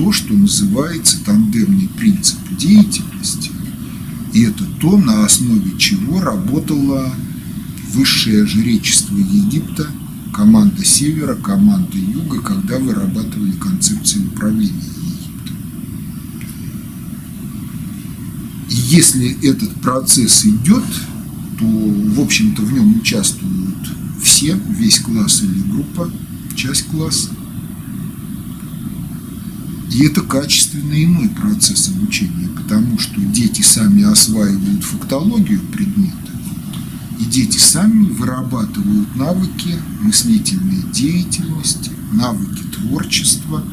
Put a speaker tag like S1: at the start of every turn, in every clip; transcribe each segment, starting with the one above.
S1: то, что называется тандемный принцип деятельности. И это то, на основе чего работало высшее жречество Египта, команда Севера, команда Юга, когда вырабатывали концепцию управления Египтом. И если этот процесс идет, то, в общем-то, в нем участвуют все, весь класс или группа, часть класса. И это качественно иной процесс обучения, потому что дети сами осваивают фактологию предмета, и дети сами вырабатывают навыки мыслительной деятельности, навыки творчества,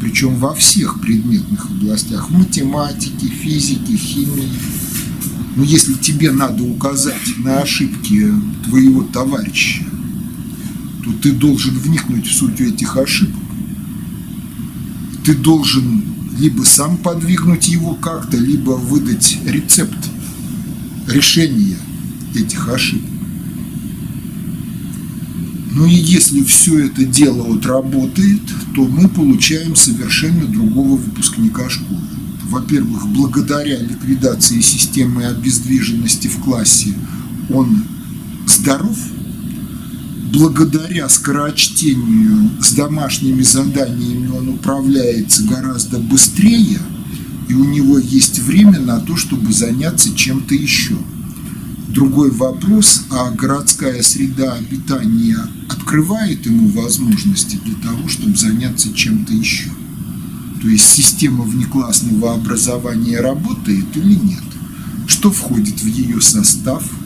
S1: причем во всех предметных областях, математики, физики, химии. Но если тебе надо указать на ошибки твоего товарища, то ты должен вникнуть в суть этих ошибок ты должен либо сам подвигнуть его как-то, либо выдать рецепт решения этих ошибок. Ну и если все это дело вот работает, то мы получаем совершенно другого выпускника школы. Во-первых, благодаря ликвидации системы обездвиженности в классе он здоров – благодаря скорочтению с домашними заданиями он управляется гораздо быстрее, и у него есть время на то, чтобы заняться чем-то еще. Другой вопрос, а городская среда обитания открывает ему возможности для того, чтобы заняться чем-то еще? То есть система внеклассного образования работает или нет? Что входит в ее состав –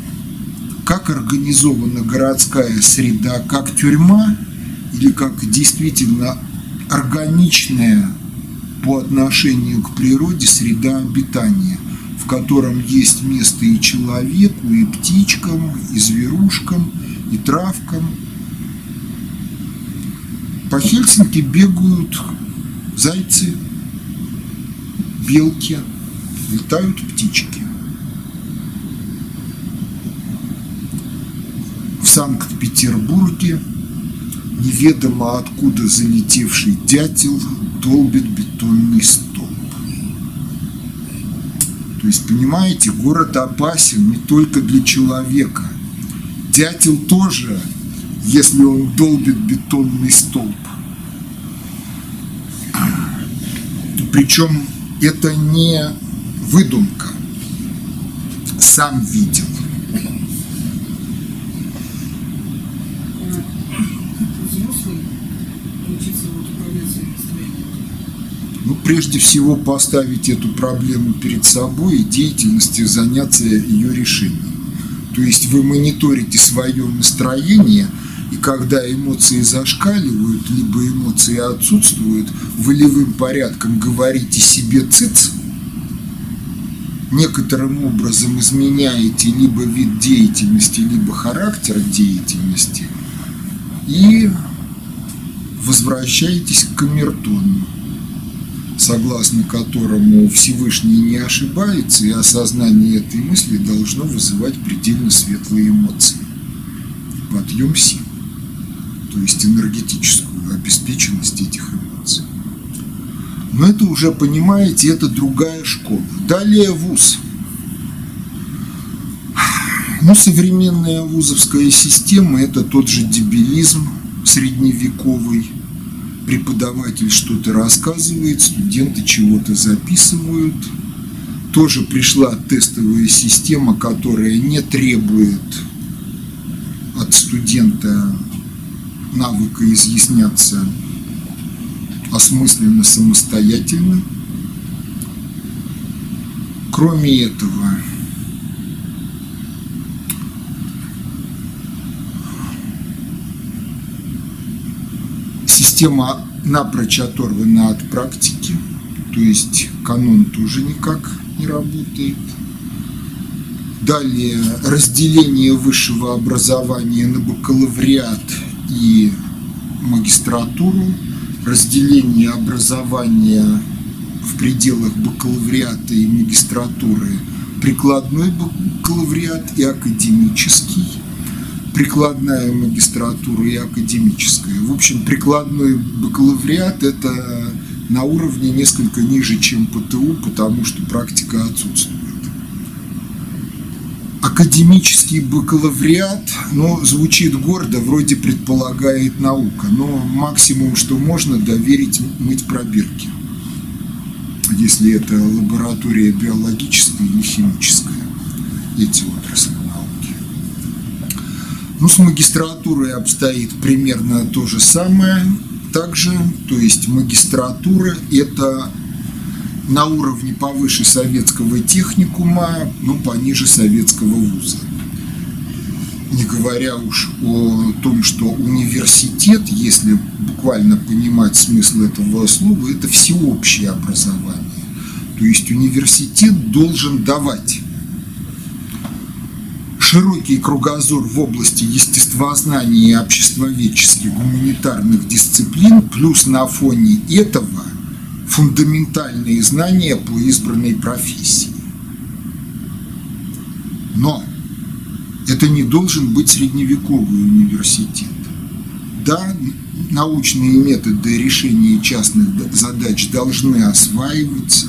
S1: как организована городская среда, как тюрьма или как действительно органичная по отношению к природе среда обитания, в котором есть место и человеку, и птичкам, и зверушкам, и травкам. По Хельсинки бегают зайцы, белки, летают птички. Санкт-Петербурге неведомо откуда залетевший дятел долбит бетонный столб. То есть, понимаете, город опасен не только для человека. Дятел тоже, если он долбит бетонный столб. Причем это не выдумка. Сам видел. Ну, прежде всего поставить эту проблему перед собой и деятельностью заняться ее решением. То есть вы мониторите свое настроение, и когда эмоции зашкаливают, либо эмоции отсутствуют, волевым порядком говорите себе «цыц», некоторым образом изменяете либо вид деятельности, либо характер деятельности. И возвращаетесь к камертону согласно которому Всевышний не ошибается, и осознание этой мысли должно вызывать предельно светлые эмоции. Подъем сил, то есть энергетическую обеспеченность этих эмоций. Но это уже, понимаете, это другая школа. Далее вуз. Ну, современная вузовская система – это тот же дебилизм средневековый – преподаватель что-то рассказывает, студенты чего-то записывают. Тоже пришла тестовая система, которая не требует от студента навыка изъясняться осмысленно самостоятельно. Кроме этого, Система напрочь оторвана от практики, то есть канон тоже никак не работает. Далее разделение высшего образования на бакалавриат и магистратуру, разделение образования в пределах бакалавриата и магистратуры, прикладной бакалавриат и академический – прикладная магистратура и академическая. В общем, прикладной бакалавриат – это на уровне несколько ниже, чем ПТУ, потому что практика отсутствует. Академический бакалавриат, ну, звучит гордо, вроде предполагает наука, но максимум, что можно, доверить мыть пробирки, если это лаборатория биологическая или химическая, эти науки. Ну, с магистратурой обстоит примерно то же самое также, то есть магистратура – это на уровне повыше советского техникума, ну, пониже советского вуза. Не говоря уж о том, что университет, если буквально понимать смысл этого слова, это всеобщее образование. То есть университет должен давать широкий кругозор в области естествознания и обществоведческих гуманитарных дисциплин, плюс на фоне этого – фундаментальные знания по избранной профессии. Но это не должен быть средневековый университет. Да, научные методы решения частных задач должны осваиваться.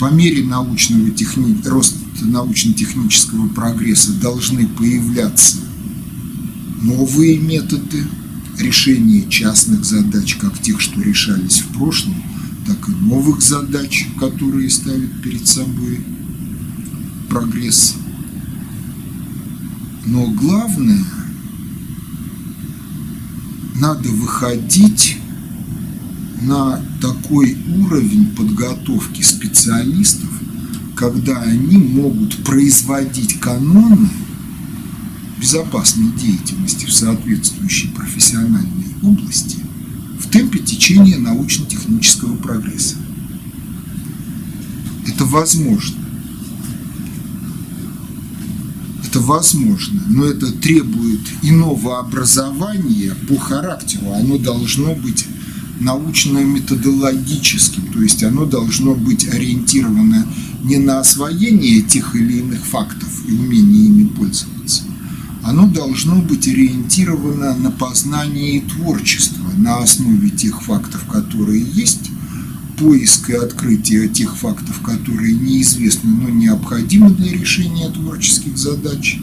S1: По мере научного техни... роста научно-технического прогресса должны появляться новые методы решения частных задач, как тех, что решались в прошлом – так и новых задач, которые ставит перед собой прогресс. Но главное, надо выходить на такой уровень подготовки специалистов, когда они могут производить каноны безопасной деятельности в соответствующей профессиональной области – в темпе течения научно-технического прогресса. Это возможно. Это возможно, но это требует иного образования по характеру. Оно должно быть научно-методологическим, то есть оно должно быть ориентировано не на освоение тех или иных фактов и умение ими пользоваться, оно должно быть ориентировано на познание и творчество на основе тех фактов, которые есть, поиск и открытие тех фактов, которые неизвестны, но необходимы для решения творческих задач,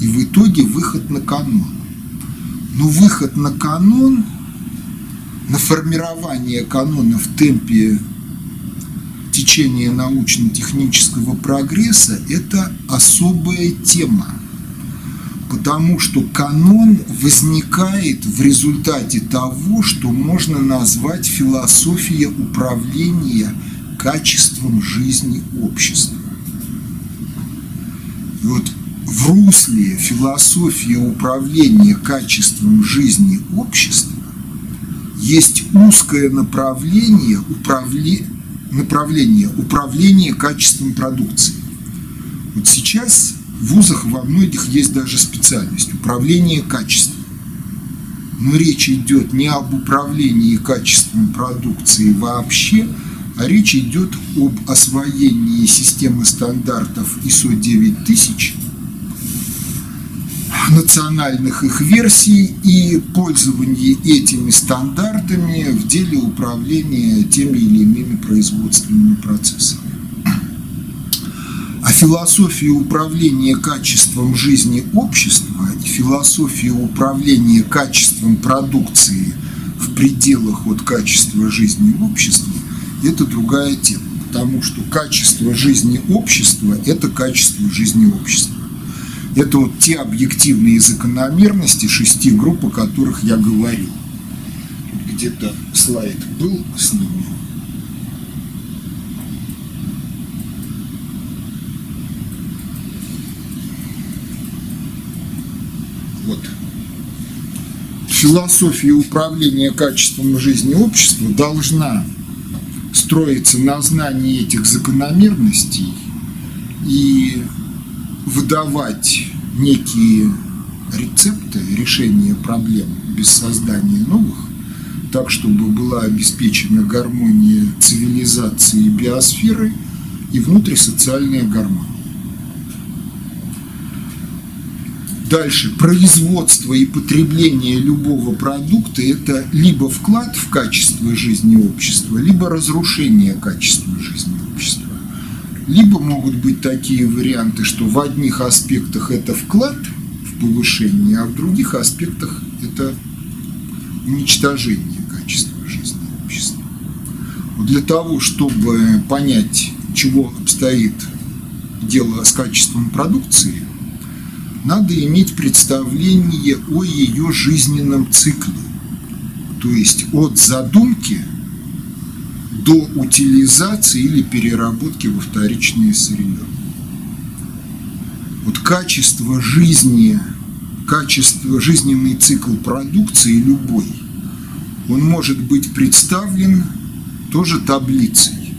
S1: и в итоге выход на канон. Но выход на канон, на формирование канона в темпе течения научно-технического прогресса – это особая тема – потому что канон возникает в результате того, что можно назвать философия управления качеством жизни общества. И вот в русле философии управления качеством жизни общества есть узкое направление, управле... направление управления качеством продукции. Вот сейчас в вузах во многих есть даже специальность – управление качеством. Но речь идет не об управлении качеством продукции вообще, а речь идет об освоении системы стандартов ISO 9000, национальных их версий и пользовании этими стандартами в деле управления теми или иными производственными процессами а философия управления качеством жизни общества и философия управления качеством продукции в пределах от качества жизни общества – это другая тема, потому что качество жизни общества – это качество жизни общества. Это вот те объективные закономерности шести групп, о которых я говорил. Где-то слайд был с ними. философия управления качеством жизни общества должна строиться на знании этих закономерностей и выдавать некие рецепты решения проблем без создания новых, так, чтобы была обеспечена гармония цивилизации и биосферы и внутрисоциальная гармония. Дальше. Производство и потребление любого продукта – это либо вклад в качество жизни общества, либо разрушение качества жизни. Либо могут быть такие варианты, что в одних аспектах это вклад в повышение, а в других аспектах это уничтожение качества жизни общества. Вот для того, чтобы понять, чего обстоит дело с качеством продукции, надо иметь представление о ее жизненном цикле, то есть от задумки – до утилизации или переработки во вторичное сырье. Вот качество жизни, качество, жизненный цикл продукции любой, он может быть представлен тоже таблицей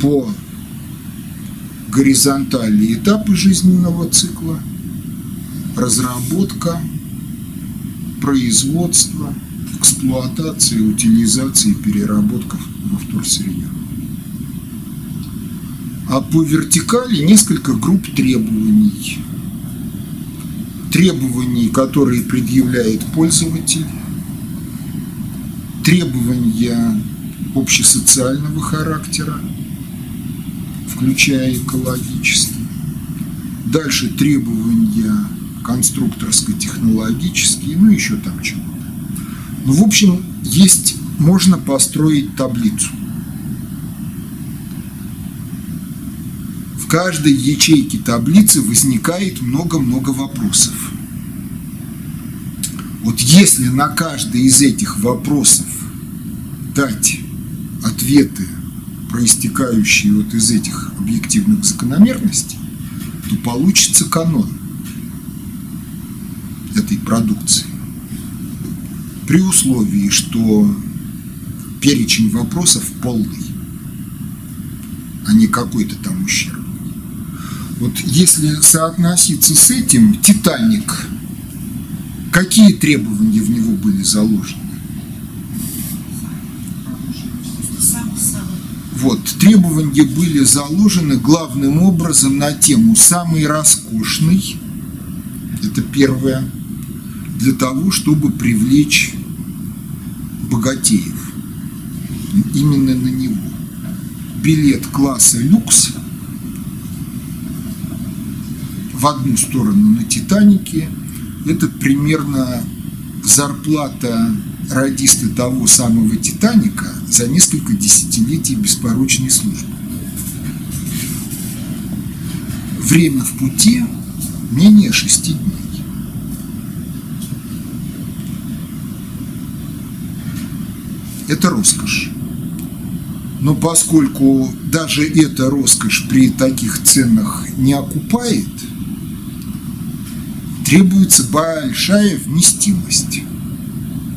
S1: по горизонтали этапы жизненного цикла, разработка, производство – эксплуатация, утилизация и переработка во вторсырье. А по вертикали несколько групп требований. Требований, которые предъявляет пользователь, требования общесоциального характера, включая экологические. Дальше требования конструкторско-технологические, ну еще там чего ну, в общем, есть, можно построить таблицу. В каждой ячейке таблицы возникает много-много вопросов. Вот если на каждый из этих вопросов дать ответы, проистекающие вот из этих объективных закономерностей, то получится канон этой продукции при условии, что перечень вопросов полный, а не какой-то там ущерб. Вот если соотноситься с этим, «Титаник», какие требования в него были заложены? Вот, требования были заложены главным образом на тему «самый роскошный», это первое, для того, чтобы привлечь богатеев. Именно на него. Билет класса люкс в одну сторону на «Титанике» это примерно зарплата радиста того самого «Титаника» за несколько десятилетий беспорочной службы. Время в пути менее шести дней. Это роскошь. Но поскольку даже эта роскошь при таких ценах не окупает, требуется большая вместимость.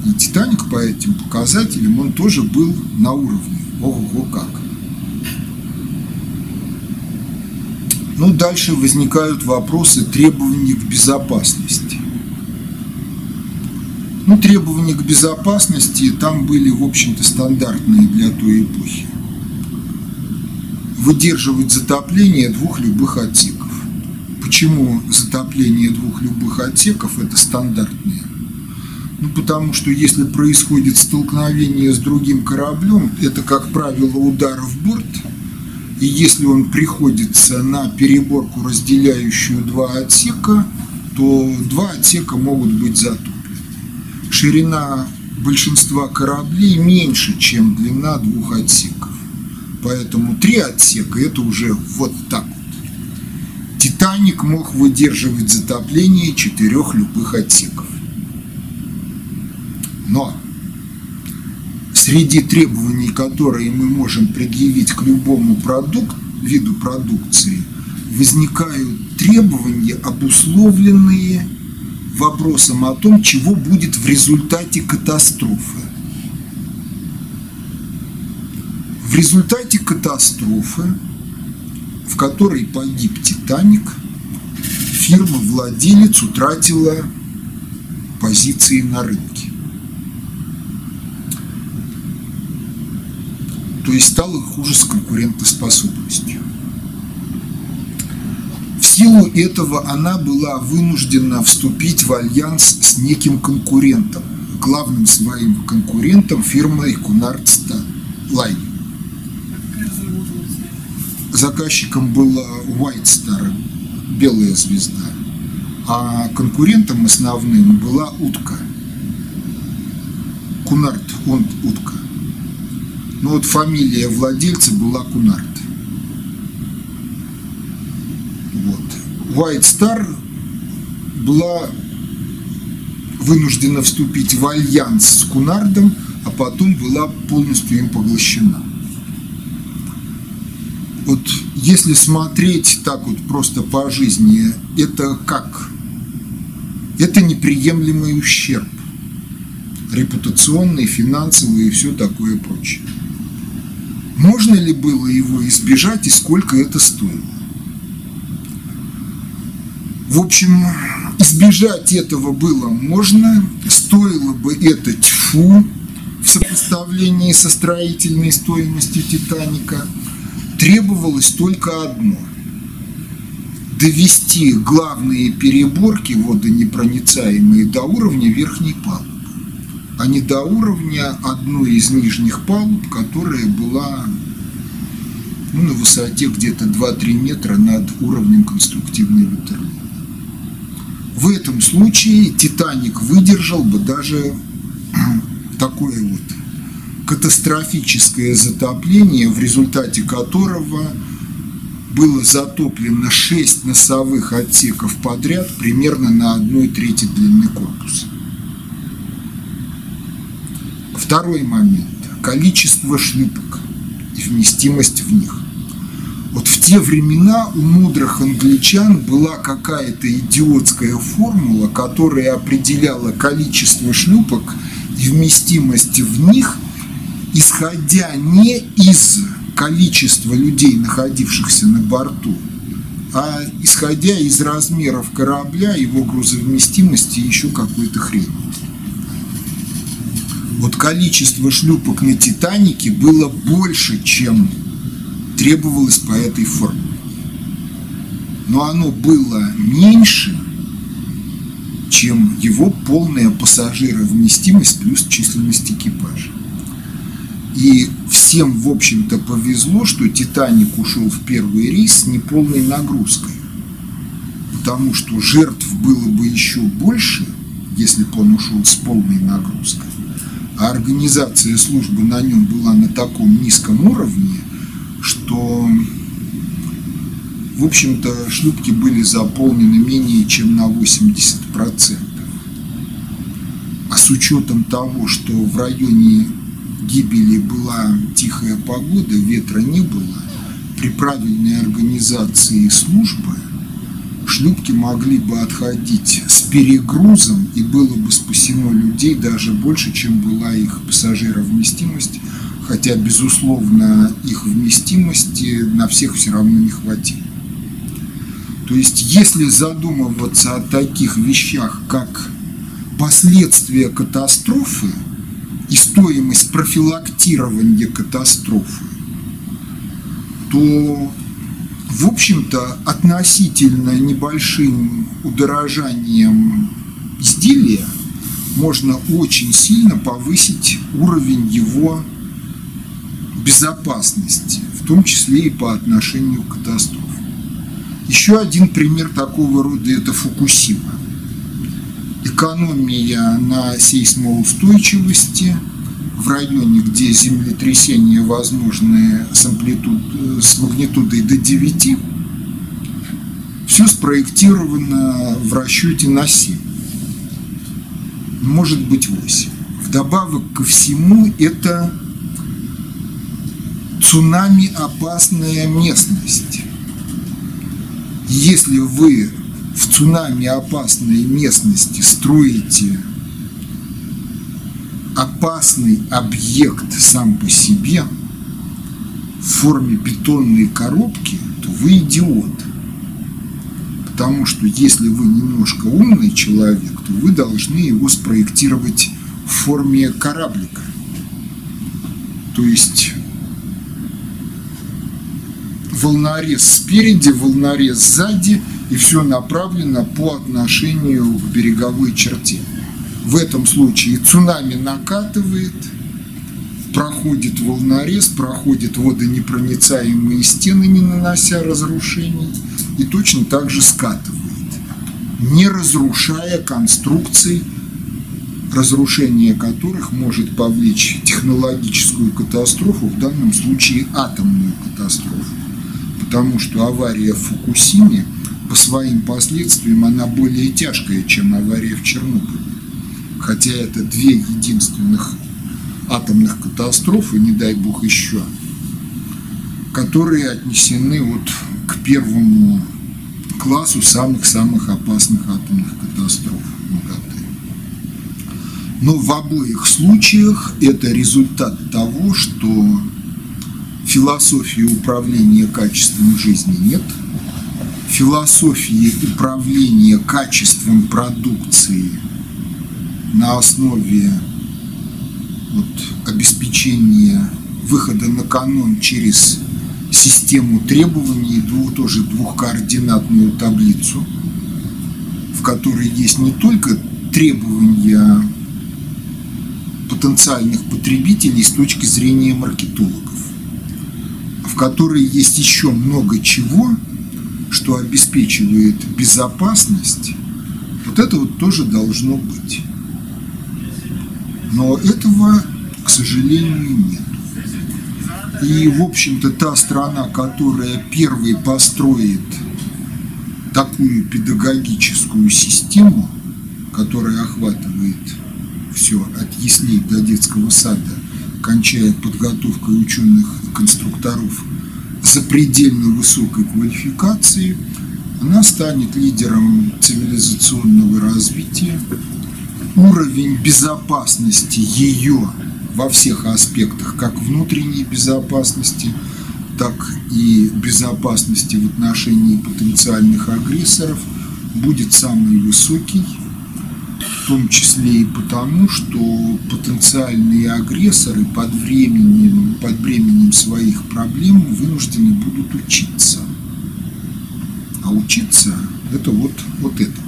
S1: И «Титаник» по этим показателям, он тоже был на уровне. Ого, как. Ну, дальше возникают вопросы требований к безопасности. Ну, требования к безопасности там были, в общем-то, стандартные для той эпохи. Выдерживать затопление двух любых отсеков. Почему затопление двух любых отсеков – это стандартные? Ну, потому что если происходит столкновение с другим кораблем, это, как правило, удар в борт, и если он приходится на переборку, разделяющую два отсека, то два отсека могут быть затоплены ширина большинства кораблей меньше, чем длина двух отсеков. Поэтому три отсека – это уже вот так вот. «Титаник» мог выдерживать затопление четырех любых отсеков. Но среди требований, которые мы можем предъявить к любому продукту, виду продукции, возникают требования, обусловленные вопросом о том, чего будет в результате катастрофы. В результате катастрофы, в которой погиб «Титаник», фирма-владелец утратила позиции на рынке. То есть стало хуже с конкурентоспособностью. Силу этого она была вынуждена вступить в альянс с неким конкурентом, главным своим конкурентом фирмой Cunard Star Line. Заказчиком была White Star, белая звезда, а конкурентом основным была утка. Кунард, он утка. Ну вот фамилия владельца была Кунард. Вот. White Star была вынуждена вступить в альянс с Кунардом, а потом была полностью им поглощена. Вот если смотреть так вот просто по жизни, это как? Это неприемлемый ущерб. Репутационный, финансовый и все такое прочее. Можно ли было его избежать и сколько это стоило? В общем, избежать этого было можно, стоило бы это тьфу в сопоставлении со строительной стоимостью «Титаника», требовалось только одно – довести главные переборки водонепроницаемые до уровня верхней палубы, а не до уровня одной из нижних палуб, которая была ну, на высоте где-то 2-3 метра над уровнем конструктивной ватерлинии. В этом случае «Титаник» выдержал бы даже такое вот катастрофическое затопление, в результате которого было затоплено 6 носовых отсеков подряд примерно на одной трети длины корпуса. Второй момент – количество шлюпок и вместимость в них. Вот в те времена у мудрых англичан была какая-то идиотская формула, которая определяла количество шлюпок и вместимость в них, исходя не из количества людей, находившихся на борту, а исходя из размеров корабля, его грузовместимости и еще какой-то хрень. Вот количество шлюпок на «Титанике» было больше, чем требовалось по этой форме. Но оно было меньше, чем его полная пассажировместимость плюс численность экипажа. И всем, в общем-то, повезло, что «Титаник» ушел в первый рейс с неполной нагрузкой. Потому что жертв было бы еще больше, если бы он ушел с полной нагрузкой. А организация службы на нем была на таком низком уровне – что, в общем-то, шлюпки были заполнены менее чем на 80%. А с учетом того, что в районе гибели была тихая погода, ветра не было, при правильной организации службы шлюпки могли бы отходить с перегрузом и было бы спасено людей даже больше, чем была их пассажировместимость хотя, безусловно, их вместимости на всех все равно не хватило. То есть, если задумываться о таких вещах, как последствия катастрофы и стоимость профилактирования катастрофы, то, в общем-то, относительно небольшим удорожанием изделия можно очень сильно повысить уровень его безопасности, в том числе и по отношению к катастрофе. Еще один пример такого рода – это Фукусима. Экономия на сейсмоустойчивости в районе, где землетрясения возможны с, амплитуд, с магнитудой до 9, все спроектировано в расчете на 7, может быть 8. Вдобавок ко всему это цунами опасная местность. Если вы в цунами опасной местности строите опасный объект сам по себе в форме бетонной коробки, то вы идиот. Потому что если вы немножко умный человек, то вы должны его спроектировать в форме кораблика. То есть волнорез спереди, волнорез сзади, и все направлено по отношению к береговой черте. В этом случае цунами накатывает, проходит волнорез, проходит водонепроницаемые стены, не нанося разрушений, и точно так же скатывает, не разрушая конструкций, разрушение которых может повлечь технологическую катастрофу, в данном случае атомную катастрофу. Потому что авария в Фукусиме по своим последствиям она более тяжкая, чем авария в Чернобыле. Хотя это две единственных атомных катастроф, и не дай бог еще, которые отнесены вот к первому классу самых-самых опасных атомных катастроф. Но в обоих случаях это результат того, что философии управления качеством жизни нет, философии управления качеством продукции на основе вот, обеспечения выхода на канон через систему требований, двух, тоже двухкоординатную таблицу, в которой есть не только требования потенциальных потребителей с точки зрения маркетологов, в которой есть еще много чего, что обеспечивает безопасность, вот это вот тоже должно быть. Но этого, к сожалению, нет. И, в общем-то, та страна, которая первой построит такую педагогическую систему, которая охватывает все от яслей до детского сада, кончая подготовкой ученых конструкторов запредельно высокой квалификации, она станет лидером цивилизационного развития. Уровень безопасности ее во всех аспектах, как внутренней безопасности, так и безопасности в отношении потенциальных агрессоров, будет самый высокий – в том числе и потому, что потенциальные агрессоры под временем, под временем своих проблем вынуждены будут учиться. А учиться – это вот, вот это.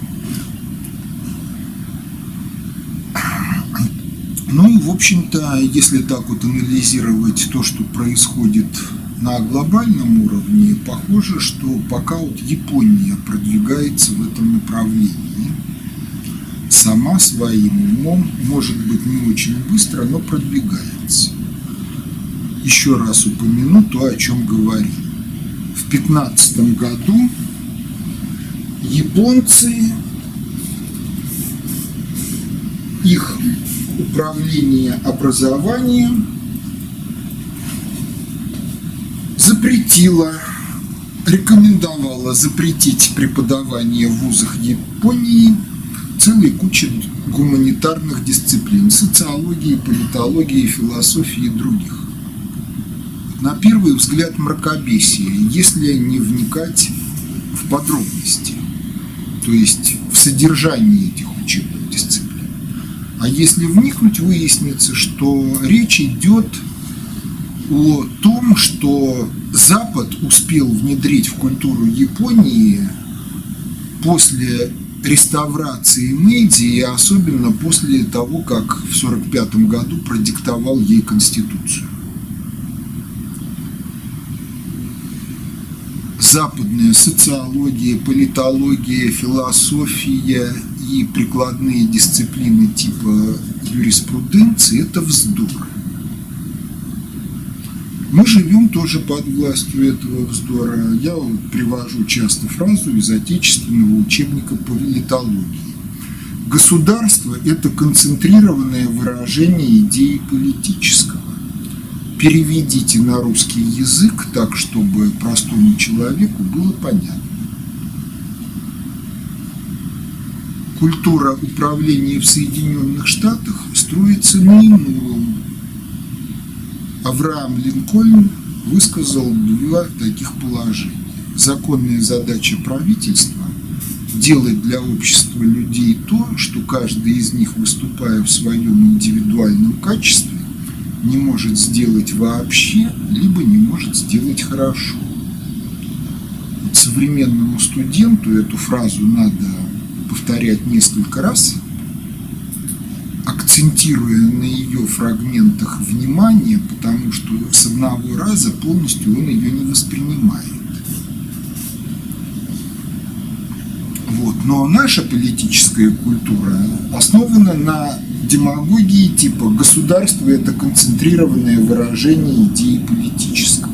S1: Ну и, в общем-то, если так вот анализировать то, что происходит на глобальном уровне, похоже, что пока вот Япония продвигается в этом направлении – сама своим умом, может быть не очень быстро, но продвигается. Еще раз упомяну то, о чем говорил. В 15 году японцы, их управление образованием запретило, рекомендовало запретить преподавание в вузах Японии – целой куче гуманитарных дисциплин, социологии, политологии, философии и других. На первый взгляд мракобесие, если не вникать в подробности, то есть в содержание этих учебных дисциплин. А если вникнуть, выяснится, что речь идет о том, что Запад успел внедрить в культуру Японии после реставрации Мэйди, особенно после того, как в 1945 году продиктовал ей Конституцию. Западная социология, политология, философия и прикладные дисциплины типа юриспруденции – это вздор. Мы живем тоже под властью этого вздора. Я привожу часто фразу из отечественного учебника по политологии. Государство – это концентрированное выражение идеи политического. Переведите на русский язык так, чтобы простому человеку было понятно. Культура управления в Соединенных Штатах строится на ином Авраам Линкольн высказал два таких положения. Законная задача правительства – делать для общества людей то, что каждый из них, выступая в своем индивидуальном качестве, не может сделать вообще, либо не может сделать хорошо. современному студенту эту фразу надо повторять несколько раз, акцентируя на ее фрагментах внимание, потому что с одного раза полностью он ее не воспринимает. Вот. Но наша политическая культура основана на демагогии типа «государство – это концентрированное выражение идеи политического».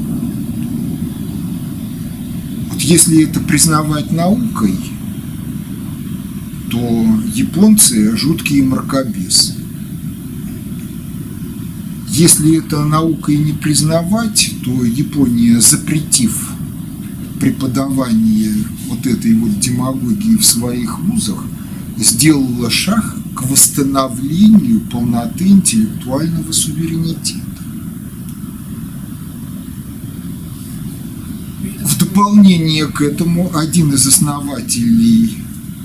S1: Вот если это признавать наукой, то японцы – жуткие мракобесы. Если это наукой не признавать, то Япония, запретив преподавание вот этой вот демагогии в своих вузах, сделала шаг к восстановлению полноты интеллектуального суверенитета. В дополнение к этому один из основателей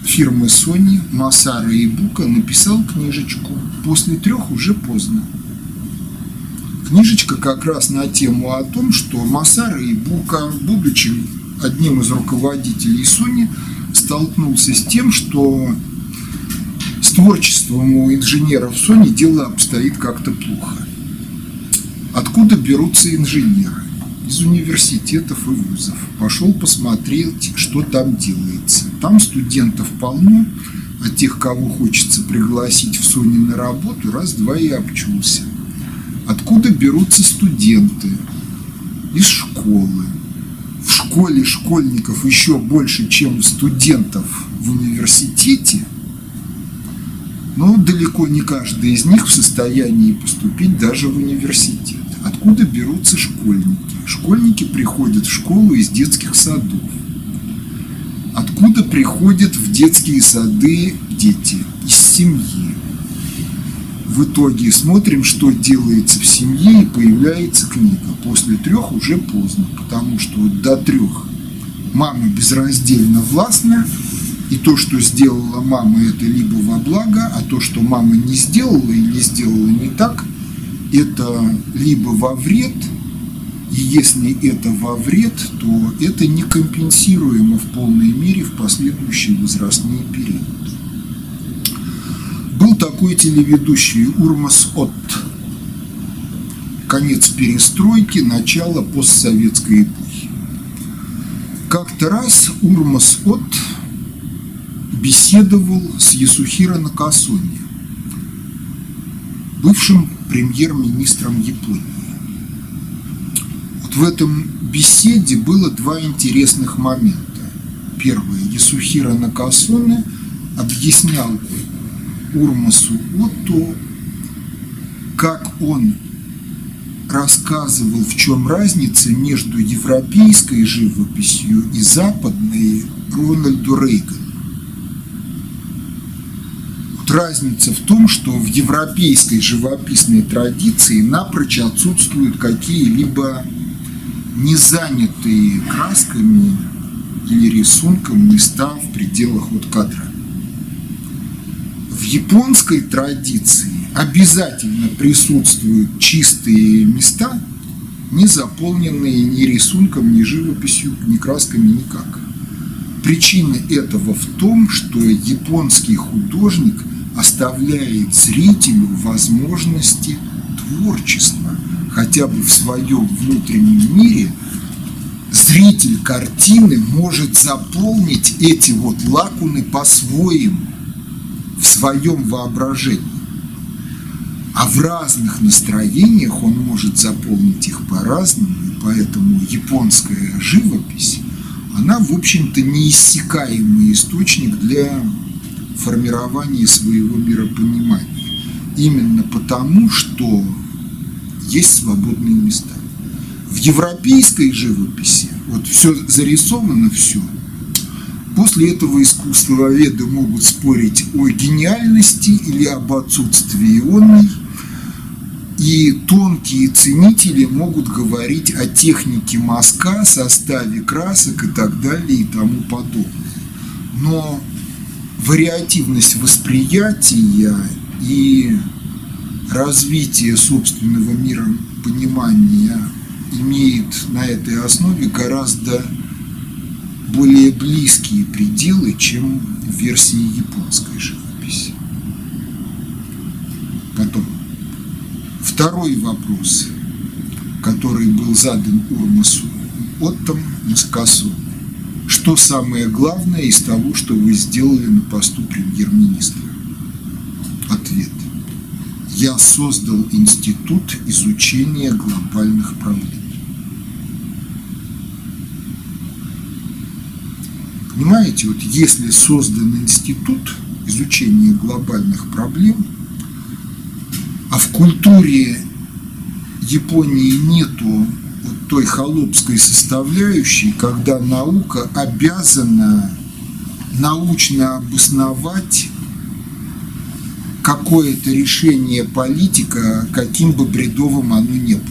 S1: фирмы Sony Масара Ибука написал книжечку «После трех уже поздно». Книжечка как раз на тему о том, что Масара Ибука, будучи одним из руководителей Sony, столкнулся с тем, что с творчеством у инженеров Sony дело обстоит как-то плохо. Откуда берутся инженеры? Из университетов и вузов. Пошел посмотреть, что там делается. Там студентов полно, а тех, кого хочется пригласить в Sony на работу, раз-два и обчулся. Откуда берутся студенты? Из школы. В школе школьников еще больше, чем студентов в университете – но далеко не каждый из них в состоянии поступить даже в университет. Откуда берутся школьники? Школьники приходят в школу из детских садов. Откуда приходят в детские сады дети? Из семьи. В итоге смотрим, что делается в семье, и появляется книга. После трех уже поздно, потому что до трех мама безраздельно властная, и то, что сделала мама, это либо во благо, а то, что мама не сделала или сделала не так, это либо во вред, и если это во вред, то это не компенсируемо в полной мере в последующие возрастные периоды. Был такой телеведущий Урмас Отт. Конец перестройки, начало постсоветской эпохи. Как-то раз Урмас Отт беседовал с Ясухиро Накасони, бывшим премьер-министром Японии. Вот в этом беседе было два интересных момента. Первое. Ясухиро Накасоне объяснял Урмасу Отто, как он рассказывал, в чем разница между европейской живописью и западной Рональду Рейгану. Разница в том, что в европейской живописной традиции напрочь отсутствуют какие-либо незанятые красками или рисунком места в пределах вот кадра. В японской традиции обязательно присутствуют чистые места, не заполненные ни рисунком, ни живописью, ни красками, никак. Причина этого в том, что японский художник – оставляет зрителю возможности творчества, хотя бы в своем внутреннем мире, зритель картины может заполнить эти вот лакуны по-своему, в своем воображении. А в разных настроениях он может заполнить их по-разному, и поэтому японская живопись, она, в общем-то, неиссякаемый источник для формировании своего миропонимания. Именно потому, что есть свободные места. В европейской живописи вот все зарисовано, все. После этого искусствоведы могут спорить о гениальности или об отсутствии ионной, и тонкие ценители могут говорить о технике мазка, составе красок и так далее и тому подобное. Но вариативность восприятия и развитие собственного мира понимания имеет на этой основе гораздо более близкие пределы, чем в версии японской живописи. Потом, второй вопрос, который был задан Урмасу Оттом Маскасу. Что самое главное из того, что вы сделали на посту премьер-министра? Ответ. Я создал институт изучения глобальных проблем. Понимаете, вот если создан институт изучения глобальных проблем, а в культуре Японии нету той холопской составляющей, когда наука обязана научно обосновать какое-то решение политика, каким бы бредовым оно ни было.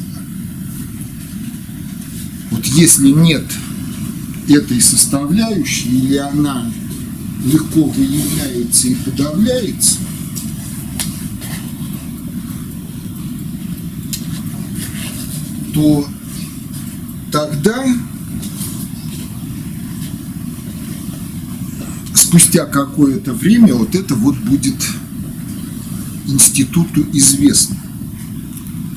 S1: Вот если нет этой составляющей, или она легко выявляется и подавляется, то тогда спустя какое-то время вот это вот будет институту известно.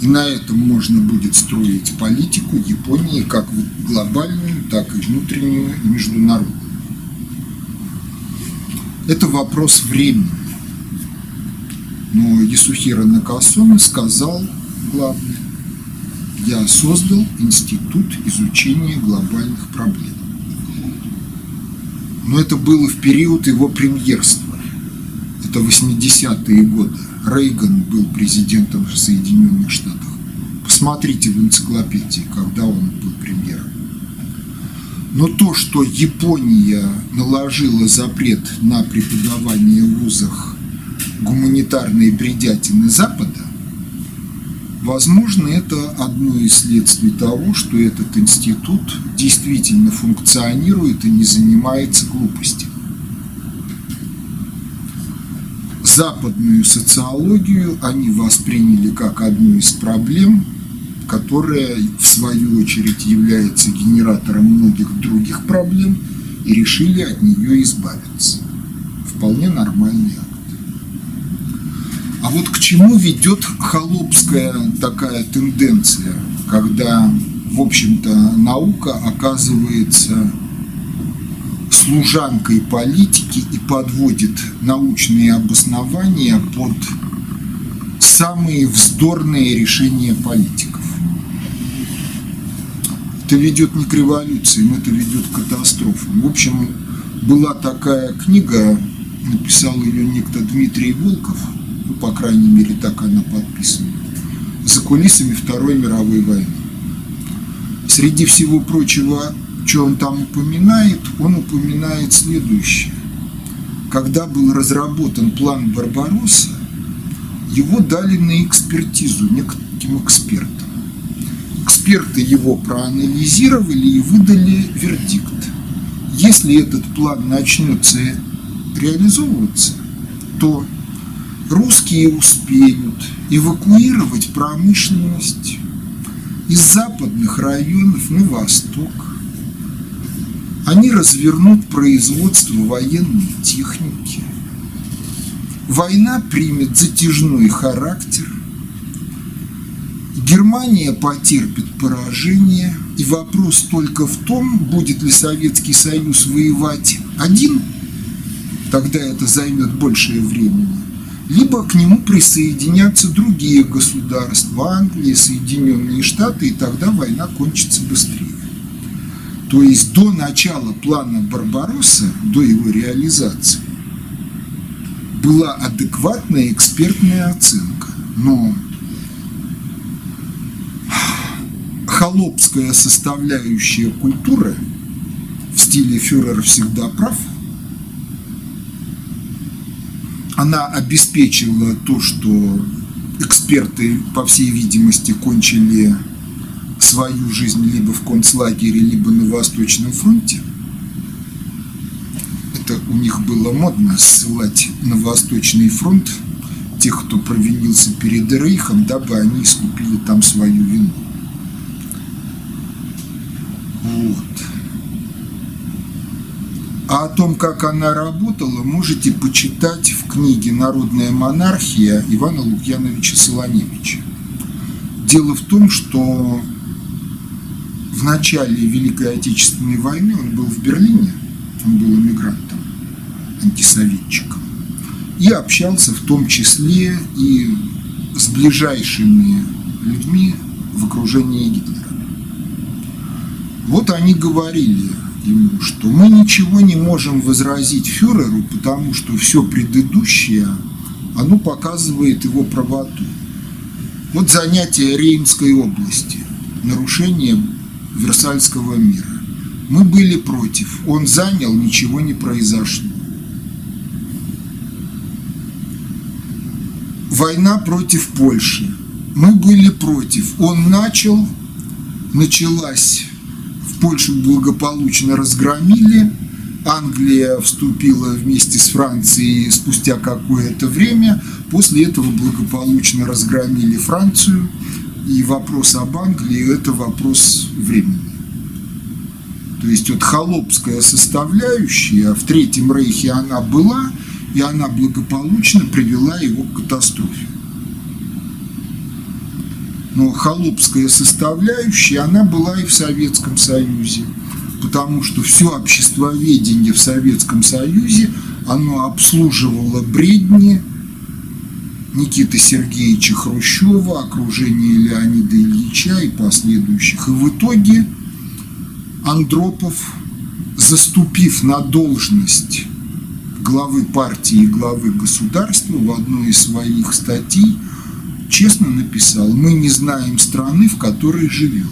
S1: И на этом можно будет строить политику Японии как глобальную, так и внутреннюю, и международную. Это вопрос времени. Но Ясухира Накасоми сказал главное. Я создал институт изучения глобальных проблем. Но это было в период его премьерства. Это 80-е годы. Рейган был президентом Соединенных Штатов. Посмотрите в энциклопедии, когда он был премьером. Но то, что Япония наложила запрет на преподавание в вузах гуманитарной бредятины Запада, возможно, это одно из следствий того, что этот институт действительно функционирует и не занимается глупостями. западную социологию они восприняли как одну из проблем, которая в свою очередь является генератором многих других проблем и решили от нее избавиться. Вполне нормальный. А вот к чему ведет холопская такая тенденция, когда, в общем-то, наука оказывается служанкой политики и подводит научные обоснования под самые вздорные решения политиков. Это ведет не к революции, но это ведет к катастрофам. В общем, была такая книга, написал ее некто Дмитрий Волков, ну, по крайней мере, так она подписана, за кулисами Второй мировой войны. Среди всего прочего что он там упоминает? Он упоминает следующее. Когда был разработан план Барбаросса, его дали на экспертизу неким экспертам. Эксперты его проанализировали и выдали вердикт. Если этот план начнется реализовываться, то русские успеют эвакуировать промышленность из западных районов на восток, они развернут производство военной техники. Война примет затяжной характер. Германия потерпит поражение. И вопрос только в том, будет ли Советский Союз воевать один, тогда это займет большее времени, либо к нему присоединятся другие государства, Англия, Соединенные Штаты, и тогда война кончится быстрее. То есть до начала плана Барбаросса, до его реализации, была адекватная экспертная оценка. Но холопская составляющая культуры в стиле фюрер всегда прав, она обеспечила то, что эксперты, по всей видимости, кончили свою жизнь либо в концлагере, либо на Восточном фронте. Это у них было модно ссылать на Восточный фронт тех, кто провинился перед Рейхом, дабы они искупили там свою вину. Вот. А о том, как она работала, можете почитать в книге «Народная монархия» Ивана Лукьяновича Солоневича. Дело в том, что в начале Великой Отечественной войны он был в Берлине, он был эмигрантом, антисоветчиком, и общался в том числе и с ближайшими людьми в окружении Гитлера. Вот они говорили ему, что мы ничего не можем возразить фюреру, потому что все предыдущее, оно показывает его правоту. Вот занятие Реймской области, нарушение Версальского мира. Мы были против, он занял, ничего не произошло. Война против Польши. Мы были против. Он начал, началась Польшу благополучно разгромили, Англия вступила вместе с Францией спустя какое-то время, после этого благополучно разгромили Францию, и вопрос об Англии – это вопрос времени. То есть вот холопская составляющая в Третьем Рейхе она была, и она благополучно привела его к катастрофе но холопская составляющая, она была и в Советском Союзе, потому что все обществоведение в Советском Союзе, оно обслуживало бредни Никиты Сергеевича Хрущева, окружение Леонида Ильича и последующих. И в итоге Андропов, заступив на должность главы партии и главы государства в одной из своих статей – честно написал, мы не знаем страны, в которой живем.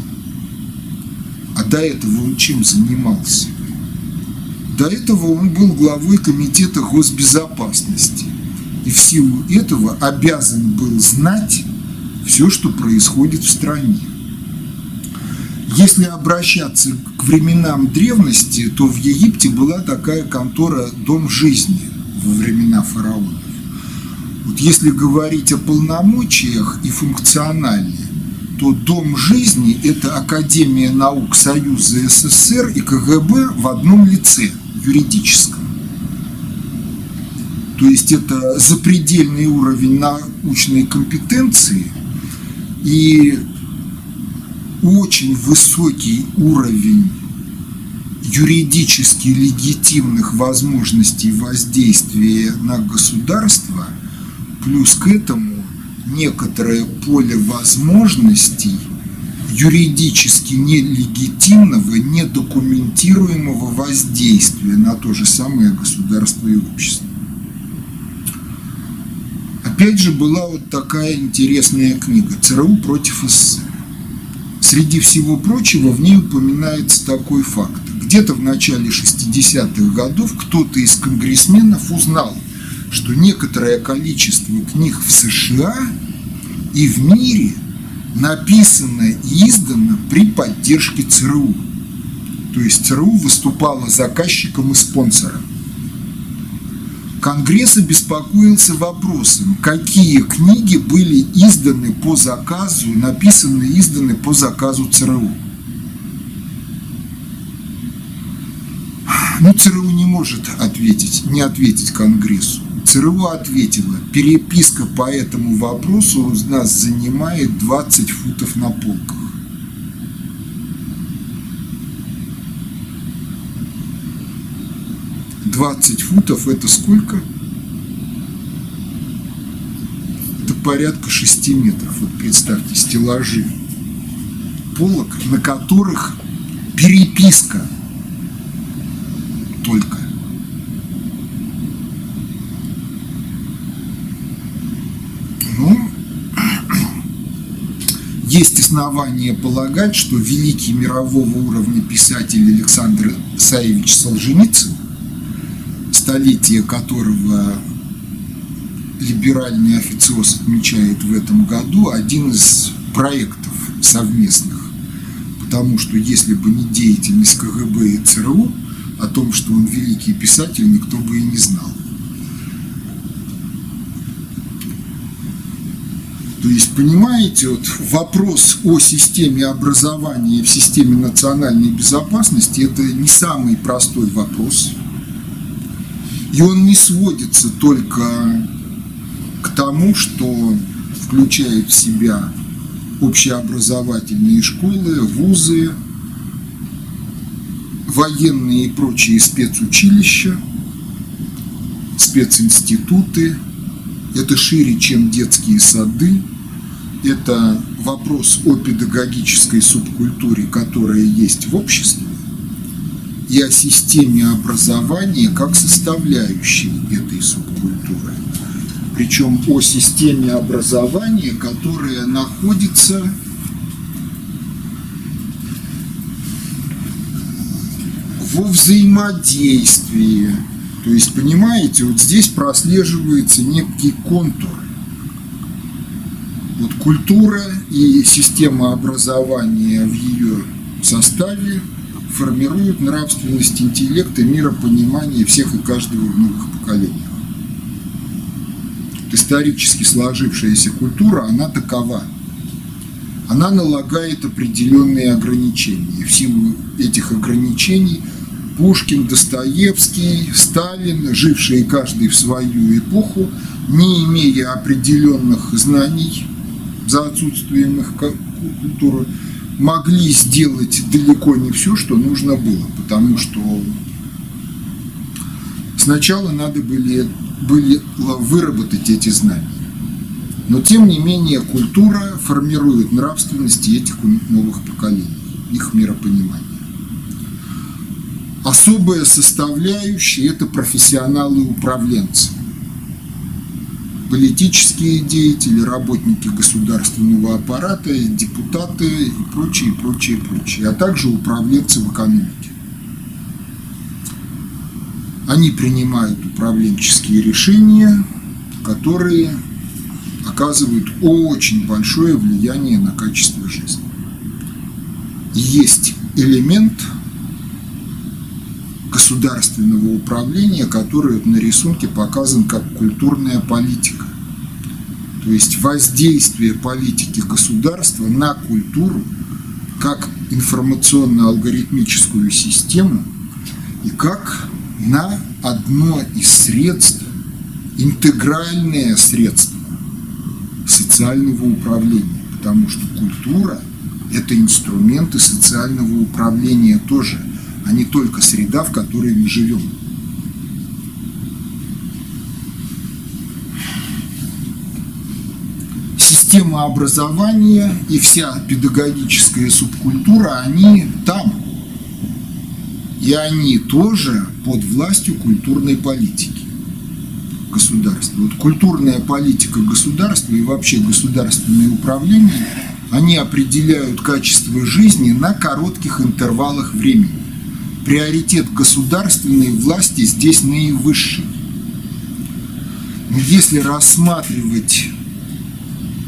S1: А до этого он чем занимался? До этого он был главой комитета госбезопасности. И в силу этого обязан был знать все, что происходит в стране. Если обращаться к временам древности, то в Египте была такая контора «Дом жизни» во времена фараона. Вот если говорить о полномочиях и функционале, то Дом жизни – это Академия наук Союза СССР и КГБ в одном лице, юридическом. То есть это запредельный уровень научной компетенции и очень высокий уровень юридически легитимных возможностей воздействия на государство – Плюс к этому некоторое поле возможностей юридически нелегитимного, недокументируемого воздействия на то же самое государство и общество. Опять же была вот такая интересная книга «ЦРУ против СССР». Среди всего прочего в ней упоминается такой факт. Где-то в начале 60-х годов кто-то из конгрессменов узнал, что некоторое количество книг в США и в мире написано и издано при поддержке ЦРУ. То есть ЦРУ выступала заказчиком и спонсором. Конгресс обеспокоился вопросом, какие книги были изданы по заказу, написаны и изданы по заказу ЦРУ. Ну, ЦРУ не может ответить, не ответить Конгрессу. ЦРУ ответила, переписка по этому вопросу у нас занимает 20 футов на полках. Двадцать футов это сколько? Это порядка шести метров. Вот представьте, стеллажи полок, на которых переписка только. Есть основания полагать, что великий мирового уровня писатель Александр Саевич Солженицын, столетие которого либеральный официоз отмечает в этом году, один из проектов совместных. Потому что если бы не деятельность КГБ и ЦРУ, о том, что он великий писатель, никто бы и не знал. То есть, понимаете, вот вопрос о системе образования в системе национальной безопасности – это не самый простой вопрос. И он не сводится только к тому, что включает в себя общеобразовательные школы, вузы, военные и прочие спецучилища, специнституты. Это шире, чем детские сады. Это вопрос о педагогической субкультуре, которая есть в обществе, и о системе образования как составляющей этой субкультуры. Причем о системе образования, которая находится во взаимодействии. То есть, понимаете, вот здесь прослеживается некий контур. Вот культура и система образования в ее составе формируют нравственность, интеллект и миропонимание всех и каждого в новых поколениях. Исторически сложившаяся культура, она такова. Она налагает определенные ограничения. В силу этих ограничений – Пушкин, Достоевский, Сталин, жившие каждый в свою эпоху, не имея определенных знаний за отсутствием их культуры, могли сделать далеко не все, что нужно было, потому что сначала надо были, было выработать эти знания. Но тем не менее культура формирует нравственности этих новых поколений, их миропонимание. Особая составляющая – это профессионалы-управленцы. Политические деятели, работники государственного аппарата, депутаты и прочее, прочее, прочее, а также управленцы в экономике. Они принимают управленческие решения, которые оказывают очень большое влияние на качество жизни. Есть элемент – государственного управления, который на рисунке показан как культурная политика. То есть воздействие политики государства на культуру как информационно-алгоритмическую систему и как на одно из средств, интегральное средство социального управления. Потому что культура – это инструменты социального управления тоже – а не только среда, в которой мы живем. Система образования и вся педагогическая субкультура, они там. И они тоже под властью культурной политики государства. Вот культурная политика государства и вообще государственное управление, они определяют качество жизни на коротких интервалах времени приоритет государственной власти здесь наивысший. Но если рассматривать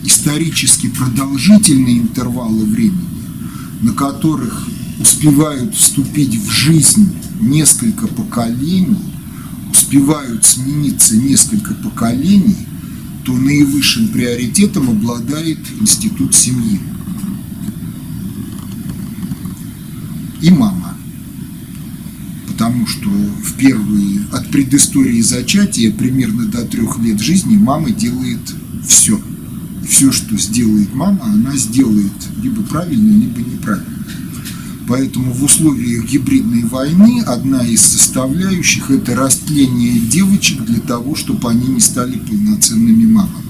S1: исторически продолжительные интервалы времени, на которых успевают вступить в жизнь несколько поколений, успевают смениться несколько поколений, то наивысшим приоритетом обладает институт семьи. И мама потому что в первые, от предыстории зачатия, примерно до трех лет жизни, мама делает все. Все, что сделает мама, она сделает либо правильно, либо неправильно. Поэтому в условиях гибридной войны одна из составляющих – это растление девочек для того, чтобы они не стали полноценными мамами.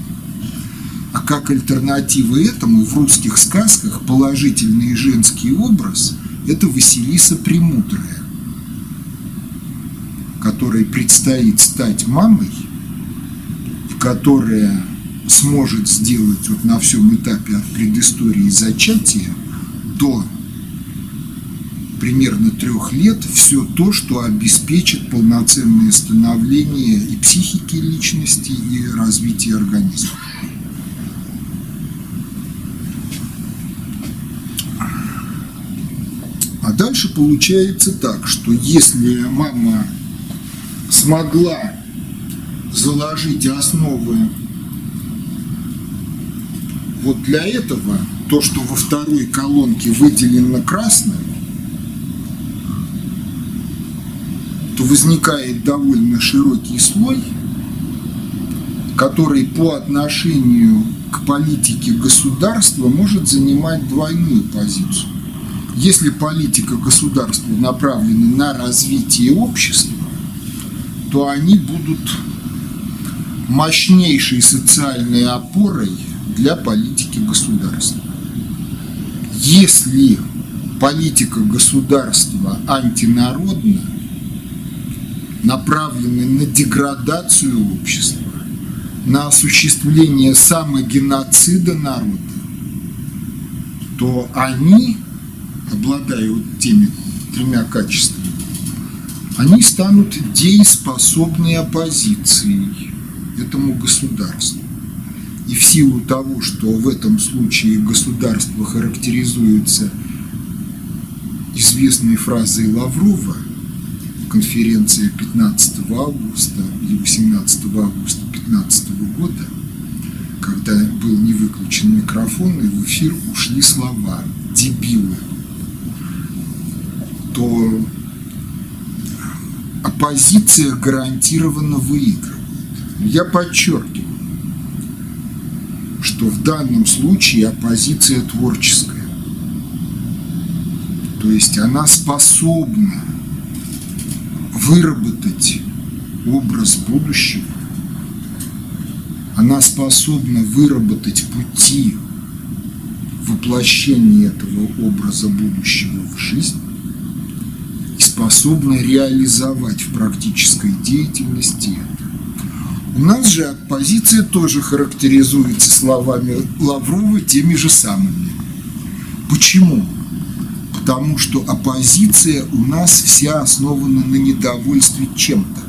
S1: А как альтернатива этому в русских сказках положительный женский образ – это Василиса Премудрая которой предстоит стать мамой, которая сможет сделать вот на всем этапе от предыстории зачатия до примерно трех лет все то, что обеспечит полноценное становление и психики личности, и развитие организма. А дальше получается так, что если мама смогла заложить основы вот для этого, то, что во второй колонке выделено красным, то возникает довольно широкий слой, который по отношению к политике государства может занимать двойную позицию. Если политика государства направлена на развитие общества, то они будут мощнейшей социальной опорой для политики государства. Если политика государства антинародна, направлены на деградацию общества, на осуществление самогеноцида народа, то они, обладая вот теми тремя качествами, они станут дееспособной оппозицией этому государству. И в силу того, что в этом случае государство характеризуется известной фразой Лаврова – конференция 15 августа или 18 августа 2015 года, когда был не выключен микрофон и в эфир ушли слова «дебилы», то оппозиция гарантированно выигрывает. Я подчеркиваю, что в данном случае оппозиция творческая. То есть она способна выработать образ будущего, она способна выработать пути воплощения этого образа будущего в жизнь и способна реализовать в практической деятельности это. У нас же оппозиция тоже характеризуется словами Лаврова теми же самыми. Почему? потому что оппозиция у нас вся основана на недовольстве чем-то.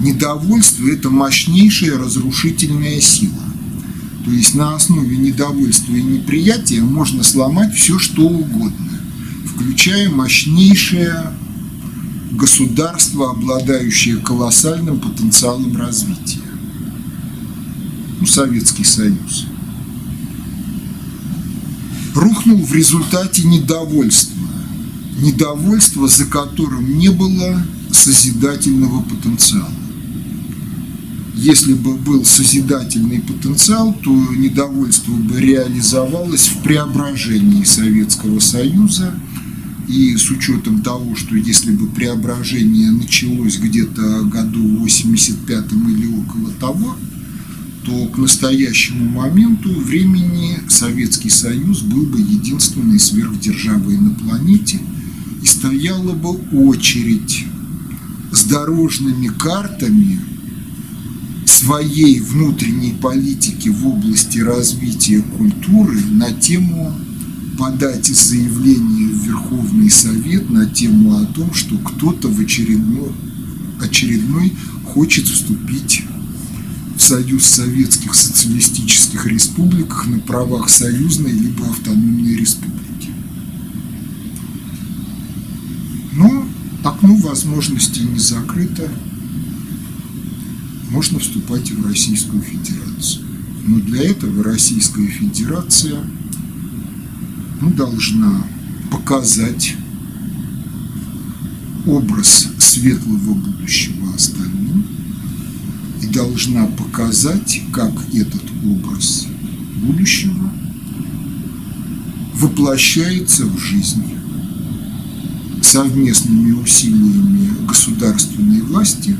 S1: Недовольство – это мощнейшая разрушительная сила. То есть на основе недовольства и неприятия можно сломать все, что угодно, включая мощнейшее государство, обладающее колоссальным потенциалом развития. Ну, Советский Союз рухнул в результате недовольства. Недовольство, за которым не было созидательного потенциала. Если бы был созидательный потенциал, то недовольство бы реализовалось в преображении Советского Союза. И с учетом того, что если бы преображение началось где-то году в 85 или около того, то к настоящему моменту времени Советский Союз был бы единственной сверхдержавой на планете и стояла бы очередь с дорожными картами своей внутренней политики в области развития культуры на тему подать заявление в Верховный Совет на тему о том, что кто-то в очередной, очередной хочет вступить в Союз Советских Социалистических Республик на правах союзной либо автономной республики. Но окно возможностей не закрыто, можно вступать в Российскую Федерацию. Но для этого Российская Федерация ну, должна показать образ светлого будущего остальным – и должна показать, как этот образ будущего воплощается в жизнь совместными усилиями государственной власти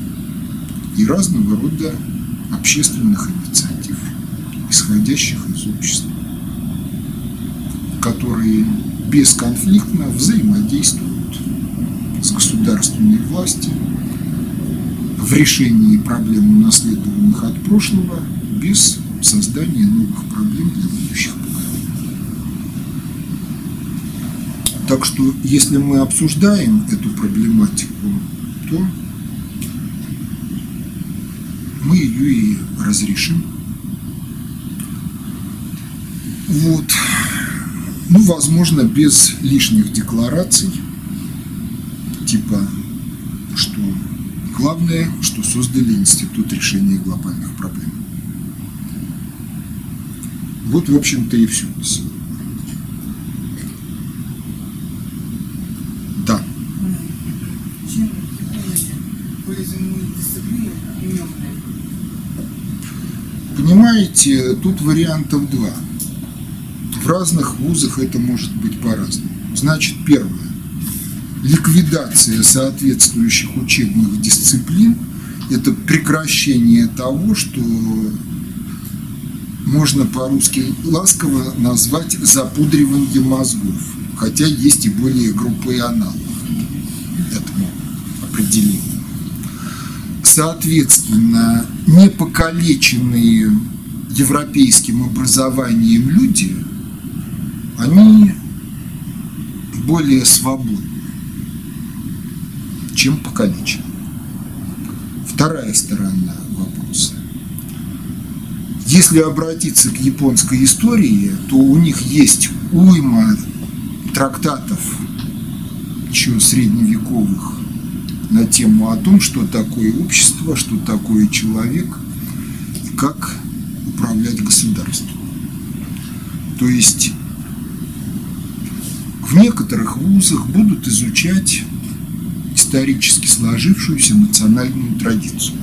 S1: и разного рода общественных инициатив, исходящих из общества, которые бесконфликтно взаимодействуют с государственной властью в решении проблем, унаследованных от прошлого, без создания новых проблем для будущих поколений. Так что, если мы обсуждаем эту проблематику, то мы ее и разрешим. Вот. Ну, возможно, без лишних деклараций, типа Главное, что создали Институт решения глобальных проблем. Вот, в общем-то, и все. Да. Понимаете, тут вариантов два. В разных вузах это может быть по-разному. Значит, первое. Ликвидация соответствующих учебных дисциплин – это прекращение того, что можно по-русски ласково назвать запудриванием мозгов, хотя есть и более грубый аналог этому определению. Соответственно, непокалеченные европейским образованием люди, они более свободны, чем покалеченные. Вторая сторона вопроса. Если обратиться к японской истории, то у них есть уйма трактатов еще средневековых на тему о том, что такое общество, что такое человек как управлять государством. То есть в некоторых вузах будут изучать исторически сложившуюся национальную традицию.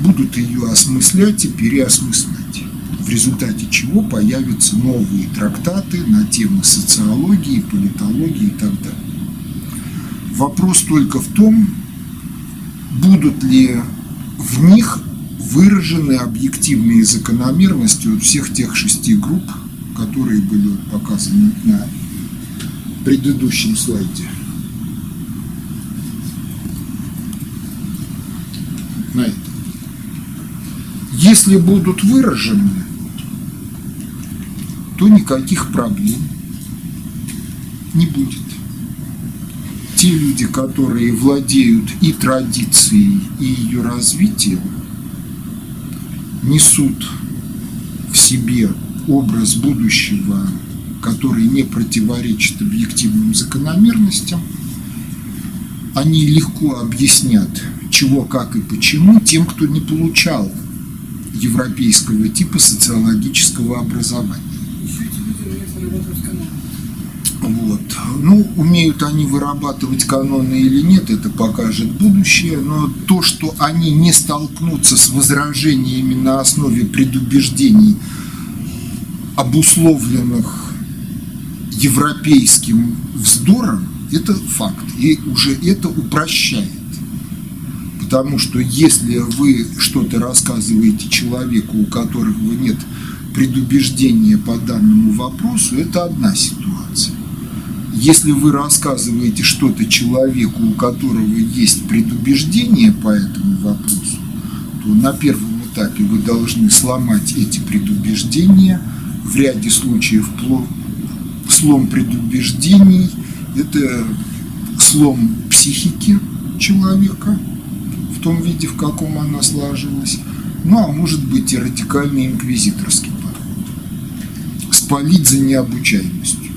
S1: Будут ее осмыслять и переосмыслять, в результате чего появятся новые трактаты на темы социологии, политологии и так далее. Вопрос только в том, будут ли в них выражены объективные закономерности от всех тех шести групп, которые были показаны на предыдущем слайде. На этом. Если будут выражены, то никаких проблем не будет те люди, которые владеют и традицией, и ее развитием, несут в себе образ будущего, который не противоречит объективным закономерностям, они легко объяснят, чего, как и почему, тем, кто не получал европейского типа социологического образования. Вот. Ну, умеют они вырабатывать каноны или нет, это покажет будущее, но то, что они не столкнутся с возражениями на основе предубеждений, обусловленных европейским вздором, это факт. И уже это упрощает. Потому что если вы что-то рассказываете человеку, у которого нет предубеждения по данному вопросу, это одна ситуация. Если вы рассказываете что-то человеку, у которого есть предубеждение по этому вопросу, то на первом этапе вы должны сломать эти предубеждения. В ряде случаев слом предубеждений – это слом психики человека в том виде, в каком она сложилась. Ну, а может быть и радикальный инквизиторский подход. Спалить за необучаемостью.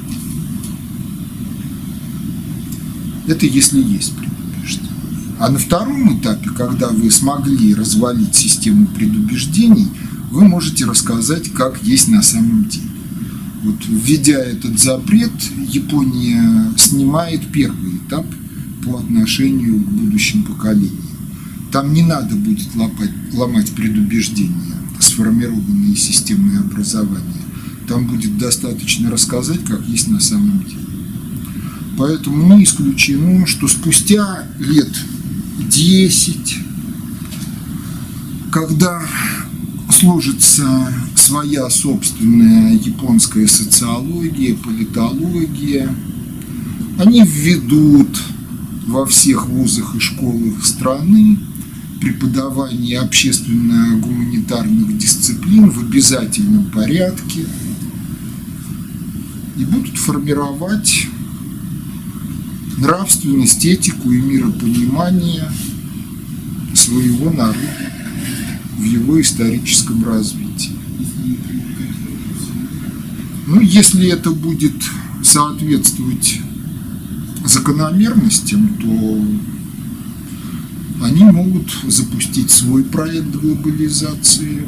S1: Это если есть предубеждение. А на втором этапе, когда вы смогли развалить систему предубеждений, вы можете рассказать, как есть на самом деле. Вот, введя этот запрет, Япония снимает первый этап по отношению к будущим поколениям. Там не надо будет ломать, ломать предубеждения, сформированные системой образования. Там будет достаточно рассказать, как есть на самом деле. Поэтому не исключено, что спустя лет 10, когда сложится своя собственная японская социология, политология, они введут во всех вузах и школах страны преподавание общественно-гуманитарных дисциплин в обязательном порядке и будут формировать нравственность, этику и миропонимание своего народа в его историческом развитии. Ну, если это будет соответствовать закономерностям, то они могут запустить свой проект глобализации,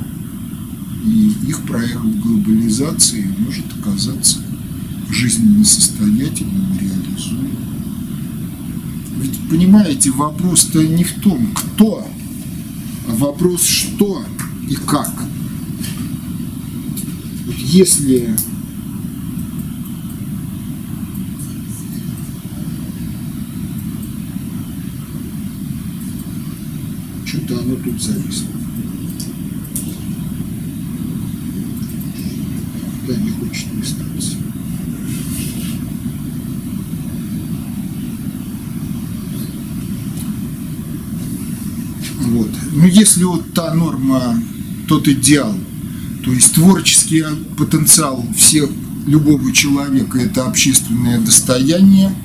S1: и их проект глобализации может оказаться жизненно состоятельным и реализуемым. Ведь, понимаете, вопрос-то не в том, кто, вопрос что и как. Если что-то оно тут зависло. Да, не хочет листаться. Вот. Ну, если вот та норма, тот идеал, то есть творческий потенциал всех, любого человека – это общественное достояние,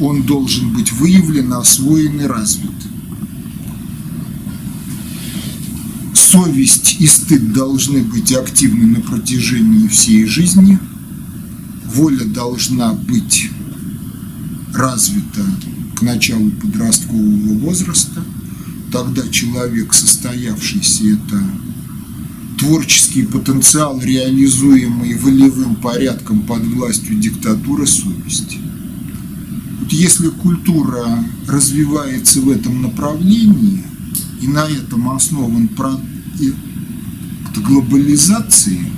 S1: он должен быть выявлен, освоен и развит. Совесть и стыд должны быть активны на протяжении всей жизни. Воля должна быть развита к началу подросткового возраста. Тогда человек, состоявшийся, это творческий потенциал, реализуемый волевым порядком под властью диктатуры совести. Вот если культура развивается в этом направлении, и на этом основан глобализации,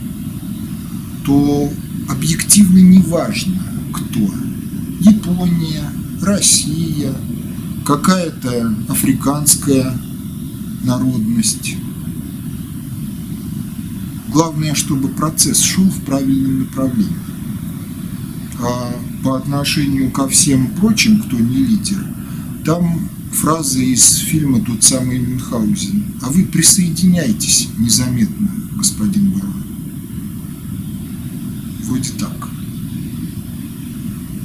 S1: то объективно не важно, кто. Япония, Россия, какая-то африканская народность. Главное, чтобы процесс шел в правильном направлении. А по отношению ко всем прочим, кто не лидер, там фраза из фильма «Тот самый Мюнхгаузен». А вы присоединяйтесь незаметно, господин барон. Вроде так.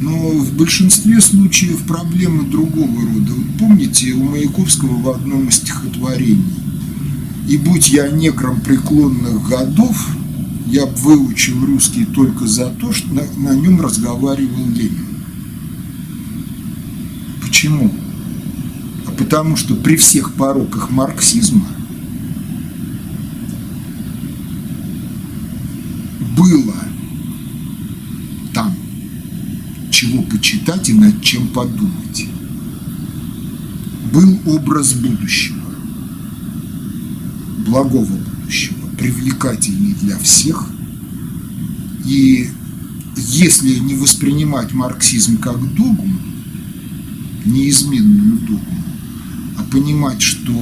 S1: Но в большинстве случаев проблемы другого рода. Помните, у Маяковского в одном из стихотворений «И будь я негром преклонных годов, я бы выучил русский только за то, что на, на нем разговаривал Ленин». Почему? Потому что при всех пороках марксизма было там чего почитать и над чем подумать. Был образ будущего, благого будущего, привлекательный для всех. И если не воспринимать марксизм как догму, неизменную догму, понимать, что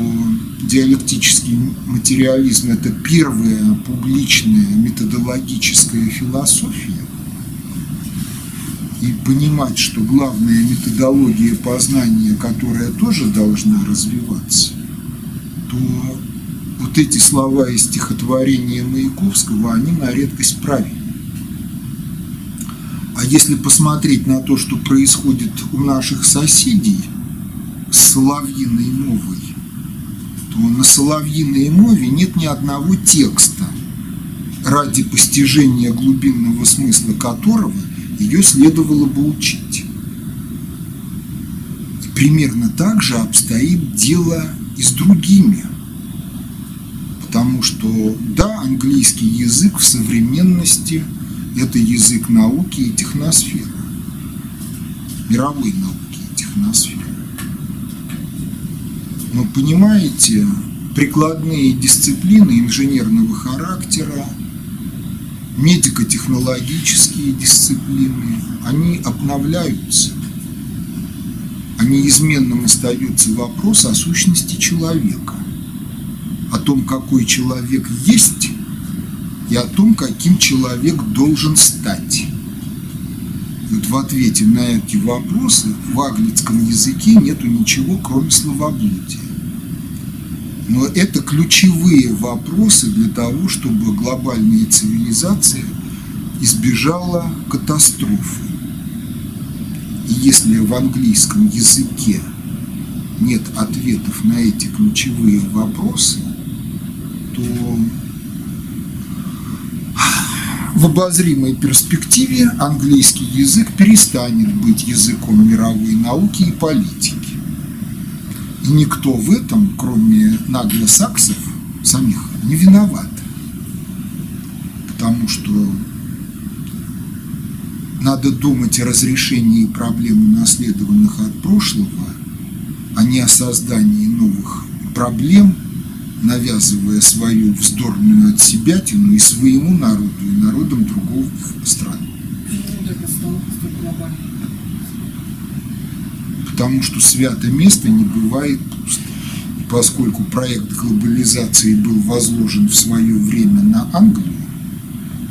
S1: диалектический материализм – это первая публичная методологическая философия, и понимать, что главная методология познания, которая тоже должна развиваться, то вот эти слова из стихотворения Маяковского, они на редкость правильны. А если посмотреть на то, что происходит у наших соседей – соловьиной мовой, то на соловьиной мове нет ни одного текста, ради постижения глубинного смысла которого ее следовало бы учить. Примерно так же обстоит дело и с другими. Потому что, да, английский язык в современности – это язык науки и техносферы, мировой науки и техносферы. Но понимаете, прикладные дисциплины инженерного характера, медико-технологические дисциплины, они обновляются. А неизменным остается вопрос о сущности человека, о том, какой человек есть и о том, каким человек должен стать. Вот в ответе на эти вопросы в аглицком языке нету ничего, кроме словоблудия. Но это ключевые вопросы для того, чтобы глобальная цивилизация избежала катастрофы. И если в английском языке нет ответов на эти ключевые вопросы, то в обозримой перспективе английский язык перестанет быть языком мировой науки и политики. Никто в этом, кроме наглосаксов самих, не виноват. Потому что надо думать о разрешении проблем, унаследованных от прошлого, а не о создании новых проблем, навязывая свою вздорную от себя тяну и своему народу, и народам другого страны. Потому что святое место не бывает пусто. Поскольку проект глобализации был возложен в свое время на Англию,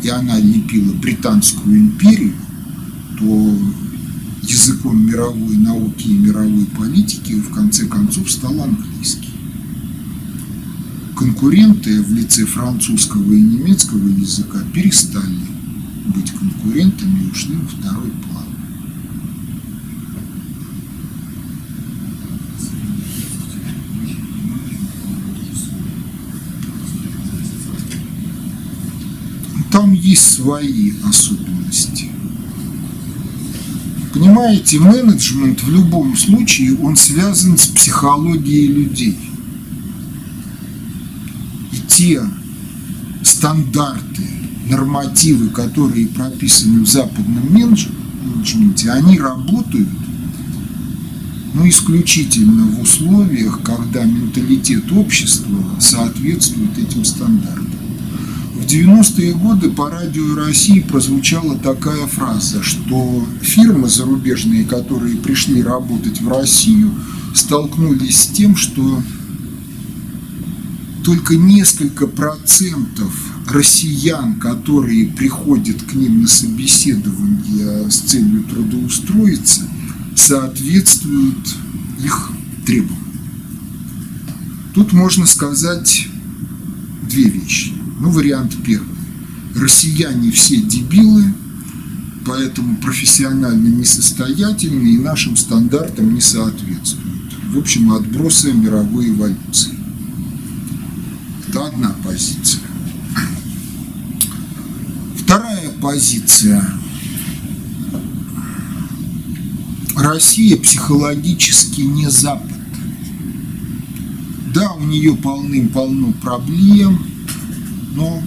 S1: и она лепила британскую империю, то языком мировой науки и мировой политики в конце концов стал английский. Конкуренты в лице французского и немецкого языка перестали быть конкурентами и ушли на второй план. Там есть свои особенности. Понимаете, менеджмент в любом случае, он связан с психологией людей. И те стандарты, нормативы, которые прописаны в западном менеджменте, они работают ну, исключительно в условиях, когда менталитет общества соответствует этим стандартам. В 90-е годы по радио России прозвучала такая фраза, что фирмы зарубежные, которые пришли работать в Россию, столкнулись с тем, что только несколько процентов россиян, которые приходят к ним на собеседование с целью трудоустроиться, соответствуют их требованиям. Тут можно сказать две вещи. Ну, вариант первый. Россияне все дебилы, поэтому профессионально несостоятельны и нашим стандартам не соответствуют. В общем, отбросы мировой эволюции. Это одна позиция. Вторая позиция. Россия психологически не Запад. Да, у нее полным-полно проблем, но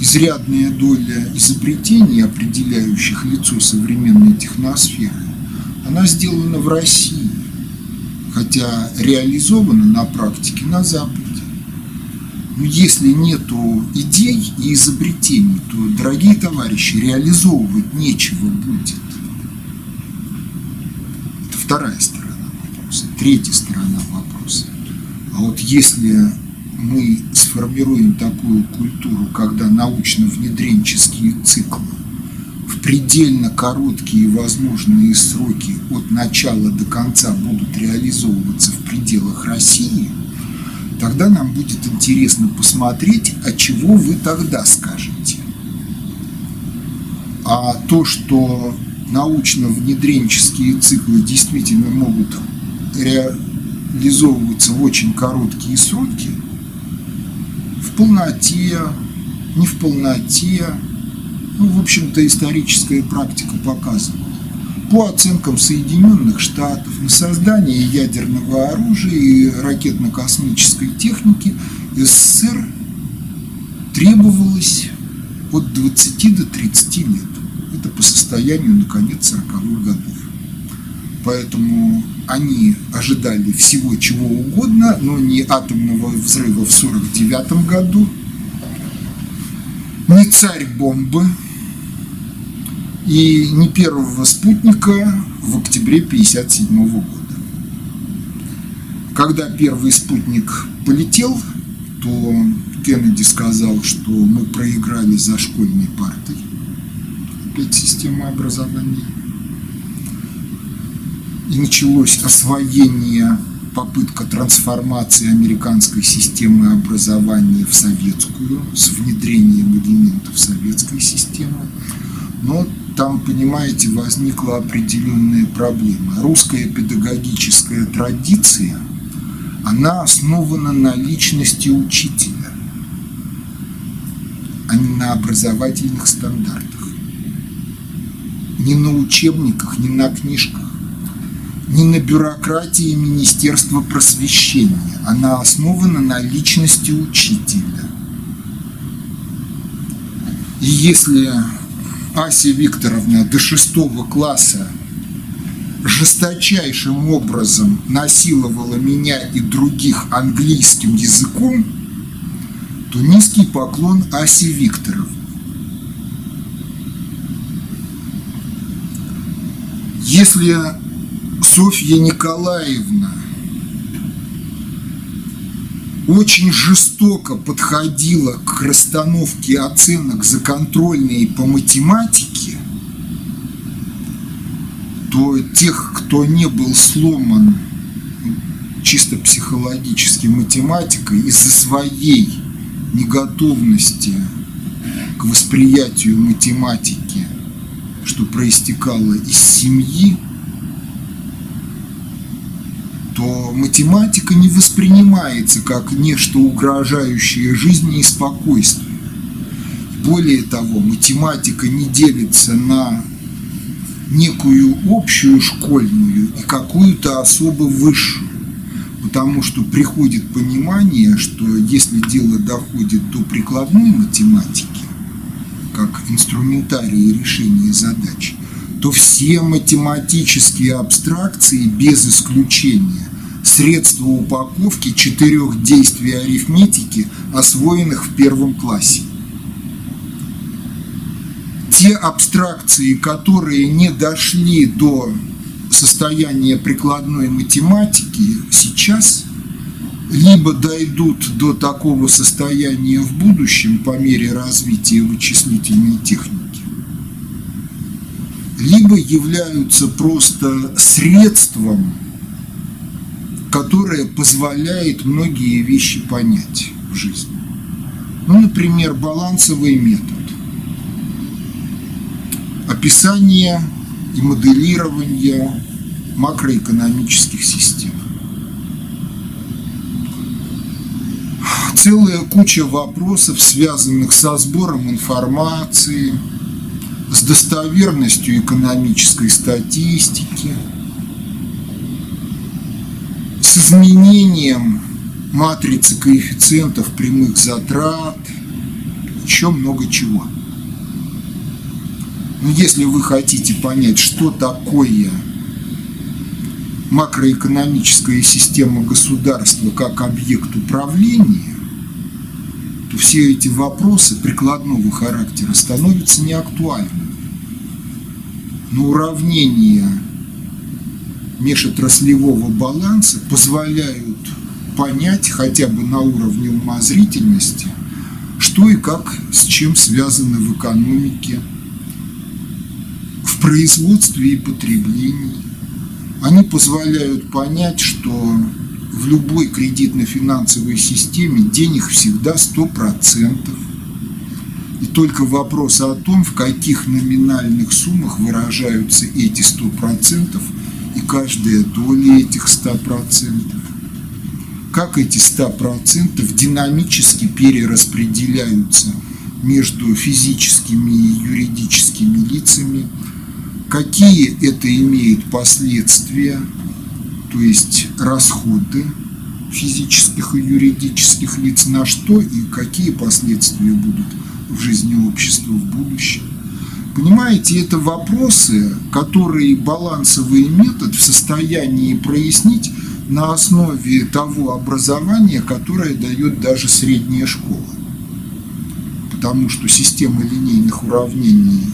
S1: изрядная доля изобретений, определяющих лицо современной техносферы, она сделана в России, хотя реализована на практике на Западе. Но если нет идей и изобретений, то, дорогие товарищи, реализовывать нечего будет. Это вторая сторона вопроса. Третья сторона вопроса. А вот если мы сформируем такую культуру, когда научно-внедренческие циклы в предельно короткие возможные сроки от начала до конца будут реализовываться в пределах России, тогда нам будет интересно посмотреть, а чего вы тогда скажете. А то, что научно-внедренческие циклы действительно могут реализовываться в очень короткие сроки – в полноте, не в полноте. Ну, в общем-то, историческая практика показывает. По оценкам Соединенных Штатов на создание ядерного оружия и ракетно-космической техники СССР требовалось от 20 до 30 лет. Это по состоянию на конец 40-х годов. Поэтому они ожидали всего чего угодно, но не атомного взрыва в 1949 году, не царь бомбы и не первого спутника в октябре 1957 года. Когда первый спутник полетел, то Кеннеди сказал, что мы проиграли за школьной партой. Опять система образования и началось освоение, попытка трансформации американской системы образования в советскую, с внедрением элементов советской системы. Но там, понимаете, возникла определенная проблема. Русская педагогическая традиция, она основана на личности учителя, а не на образовательных стандартах. Не на учебниках, не на книжках не на бюрократии Министерства просвещения. Она основана на личности учителя. И если Ася Викторовна до шестого класса жесточайшим образом насиловала меня и других английским языком, то низкий поклон Асе Викторовне. Если Софья Николаевна очень жестоко подходила к расстановке оценок за контрольные по математике, то тех, кто не был сломан чисто психологически математикой из-за своей неготовности к восприятию математики, что проистекало из семьи, то математика не воспринимается как нечто угрожающее жизни и спокойствию. Более того, математика не делится на некую общую школьную и какую-то особо высшую. Потому что приходит понимание, что если дело доходит до прикладной математики, как инструментарии решения задач, то все математические абстракции без исключения средства упаковки четырех действий арифметики, освоенных в первом классе. Те абстракции, которые не дошли до состояния прикладной математики сейчас, либо дойдут до такого состояния в будущем по мере развития вычислительной техники, либо являются просто средством, которое позволяет многие вещи понять в жизни. Ну, например, балансовый метод. Описание и моделирование макроэкономических систем. Целая куча вопросов, связанных со сбором информации, с достоверностью экономической статистики, с изменением матрицы коэффициентов прямых затрат, еще много чего. Но если вы хотите понять, что такое макроэкономическая система государства как объект управления, то все эти вопросы прикладного характера становятся неактуальными. Но уравнения межотраслевого баланса позволяют понять хотя бы на уровне умозрительности, что и как с чем связаны в экономике, в производстве и потреблении. Они позволяют понять, что в любой кредитно-финансовой системе денег всегда 100%. И только вопрос о том, в каких номинальных суммах выражаются эти 100% и каждая доля этих 100%. Как эти 100% динамически перераспределяются между физическими и юридическими лицами, какие это имеет последствия то есть расходы физических и юридических лиц на что и какие последствия будут в жизни общества в будущем. Понимаете, это вопросы, которые балансовый метод в состоянии прояснить на основе того образования, которое дает даже средняя школа. Потому что система линейных уравнений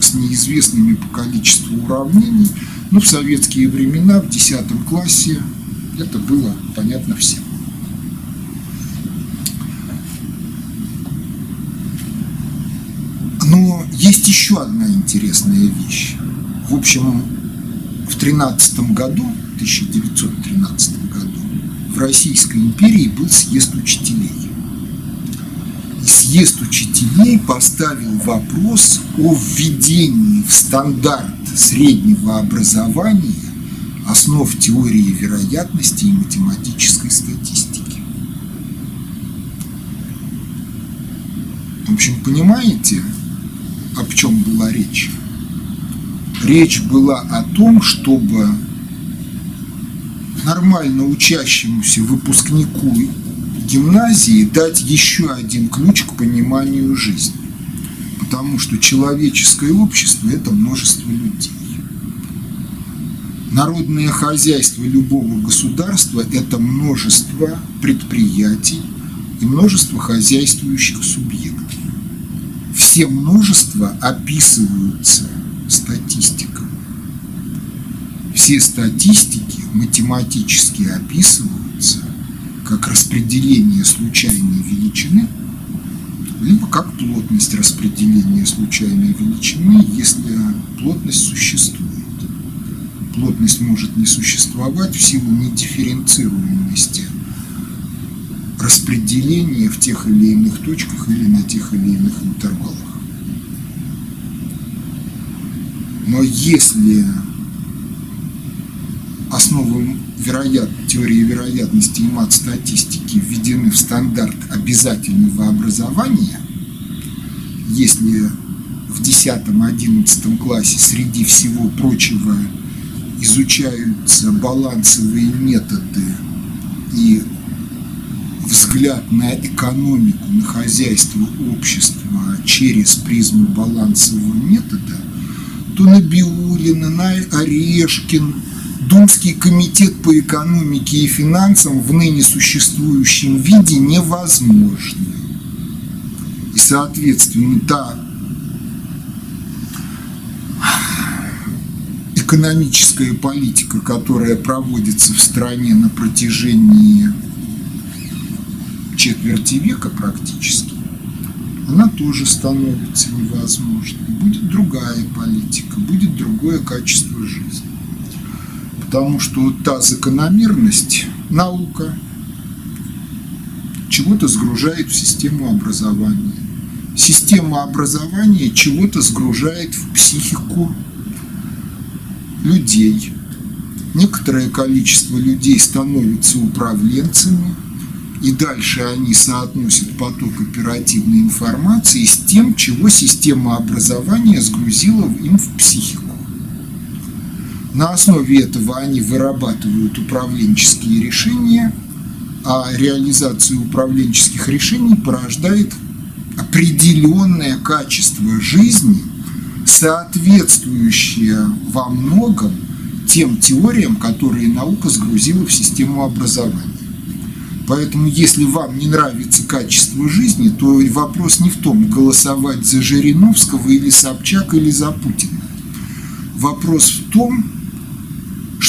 S1: с неизвестными по количеству уравнений – ну, в советские времена, в 10 классе, это было понятно всем. Но есть еще одна интересная вещь. В общем, в 13 году, 1913 году, в Российской империи был съезд учителей. И съезд учителей поставил вопрос о введении в стандарт среднего образования основ теории вероятности и математической статистики. В общем, понимаете, о чем была речь? Речь была о том, чтобы нормально учащемуся выпускнику гимназии дать еще один ключ к пониманию жизни потому что человеческое общество – это множество людей. Народное хозяйство любого государства – это множество предприятий и множество хозяйствующих субъектов. Все множества описываются статистикой. Все статистики математически описываются как распределение случайной величины, либо как плотность распределения случайной величины, если плотность существует плотность может не существовать в силу недифференцируемости распределения в тех или иных точках или на тех или иных интервалах. Но если основы вероят... теории вероятности и мат-статистики введены в стандарт обязательного образования, если в 10-11 классе среди всего прочего изучаются балансовые методы и взгляд на экономику, на хозяйство общества через призму балансового метода, то Набиулина, на Орешкин, Думский комитет по экономике и финансам в ныне существующем виде невозможно. И, соответственно, та экономическая политика, которая проводится в стране на протяжении четверти века практически, она тоже становится невозможной. Будет другая политика, будет другое качество жизни. Потому что та закономерность, наука, чего-то сгружает в систему образования. Система образования чего-то сгружает в психику людей. Некоторое количество людей становятся управленцами, и дальше они соотносят поток оперативной информации с тем, чего система образования сгрузила им в психику. На основе этого они вырабатывают управленческие решения, а реализация управленческих решений порождает определенное качество жизни – соответствующее во многом тем теориям, которые наука сгрузила в систему образования. Поэтому, если вам не нравится качество жизни, то вопрос не в том, голосовать за Жириновского или Собчак или за Путина. Вопрос в том,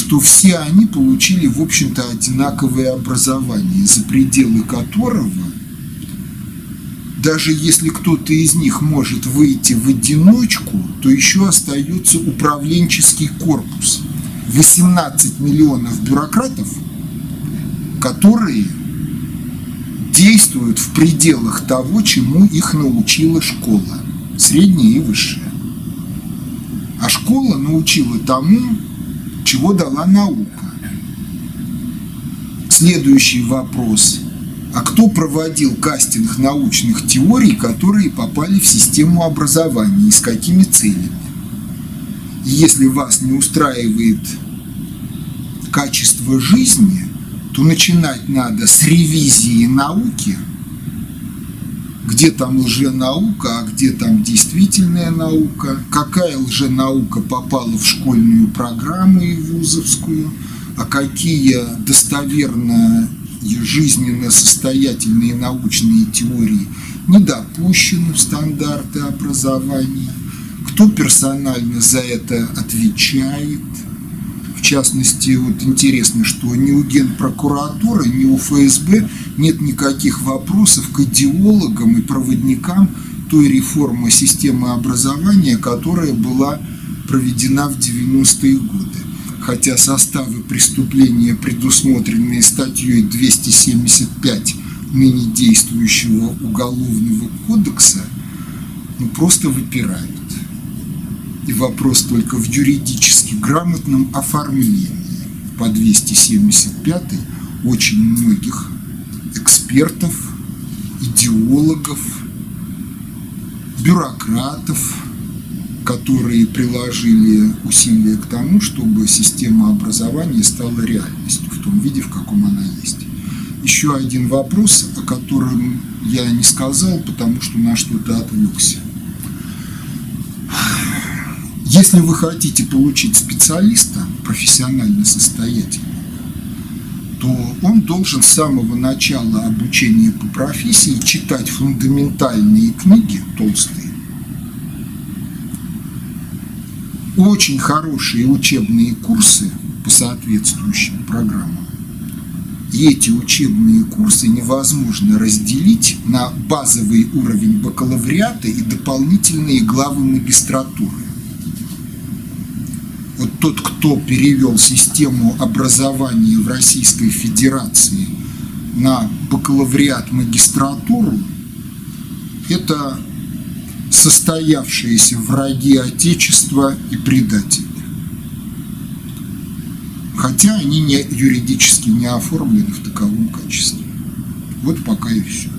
S1: что все они получили, в общем-то, одинаковое образование, за пределы которого – даже если кто-то из них может выйти в одиночку, то еще остается управленческий корпус. 18 миллионов бюрократов, которые действуют в пределах того, чему их научила школа, средняя и высшая. А школа научила тому, чего дала наука. Следующий вопрос – а кто проводил кастинг научных теорий, которые попали в систему образования и с какими целями. Если вас не устраивает качество жизни, то начинать надо с ревизии науки, где там лженаука, а где там действительная наука, какая лженаука попала в школьную программу и вузовскую, а какие достоверно жизненно состоятельные научные теории не допущены в стандарты образования, кто персонально за это отвечает. В частности, вот интересно, что ни у Генпрокуратуры, ни у ФСБ нет никаких вопросов к идеологам и проводникам той реформы системы образования, которая была проведена в 90-е годы хотя составы преступления, предусмотренные статьей 275 ныне действующего Уголовного кодекса, ну, просто выпирают. И вопрос только в юридически грамотном оформлении по 275 очень многих экспертов, идеологов, бюрократов, которые приложили усилия к тому, чтобы система образования стала реальностью в том виде, в каком она есть. Еще один вопрос, о котором я не сказал, потому что на что-то отвлекся. Если вы хотите получить специалиста профессионально состоятельного, то он должен с самого начала обучения по профессии читать фундаментальные книги, толстые, очень хорошие учебные курсы по соответствующим программам. И эти учебные курсы невозможно разделить на базовый уровень бакалавриата и дополнительные главы магистратуры. Вот тот, кто перевел систему образования в Российской Федерации на бакалавриат магистратуру, это состоявшиеся враги Отечества и предатели. Хотя они не, юридически не оформлены в таковом качестве. Вот пока и все.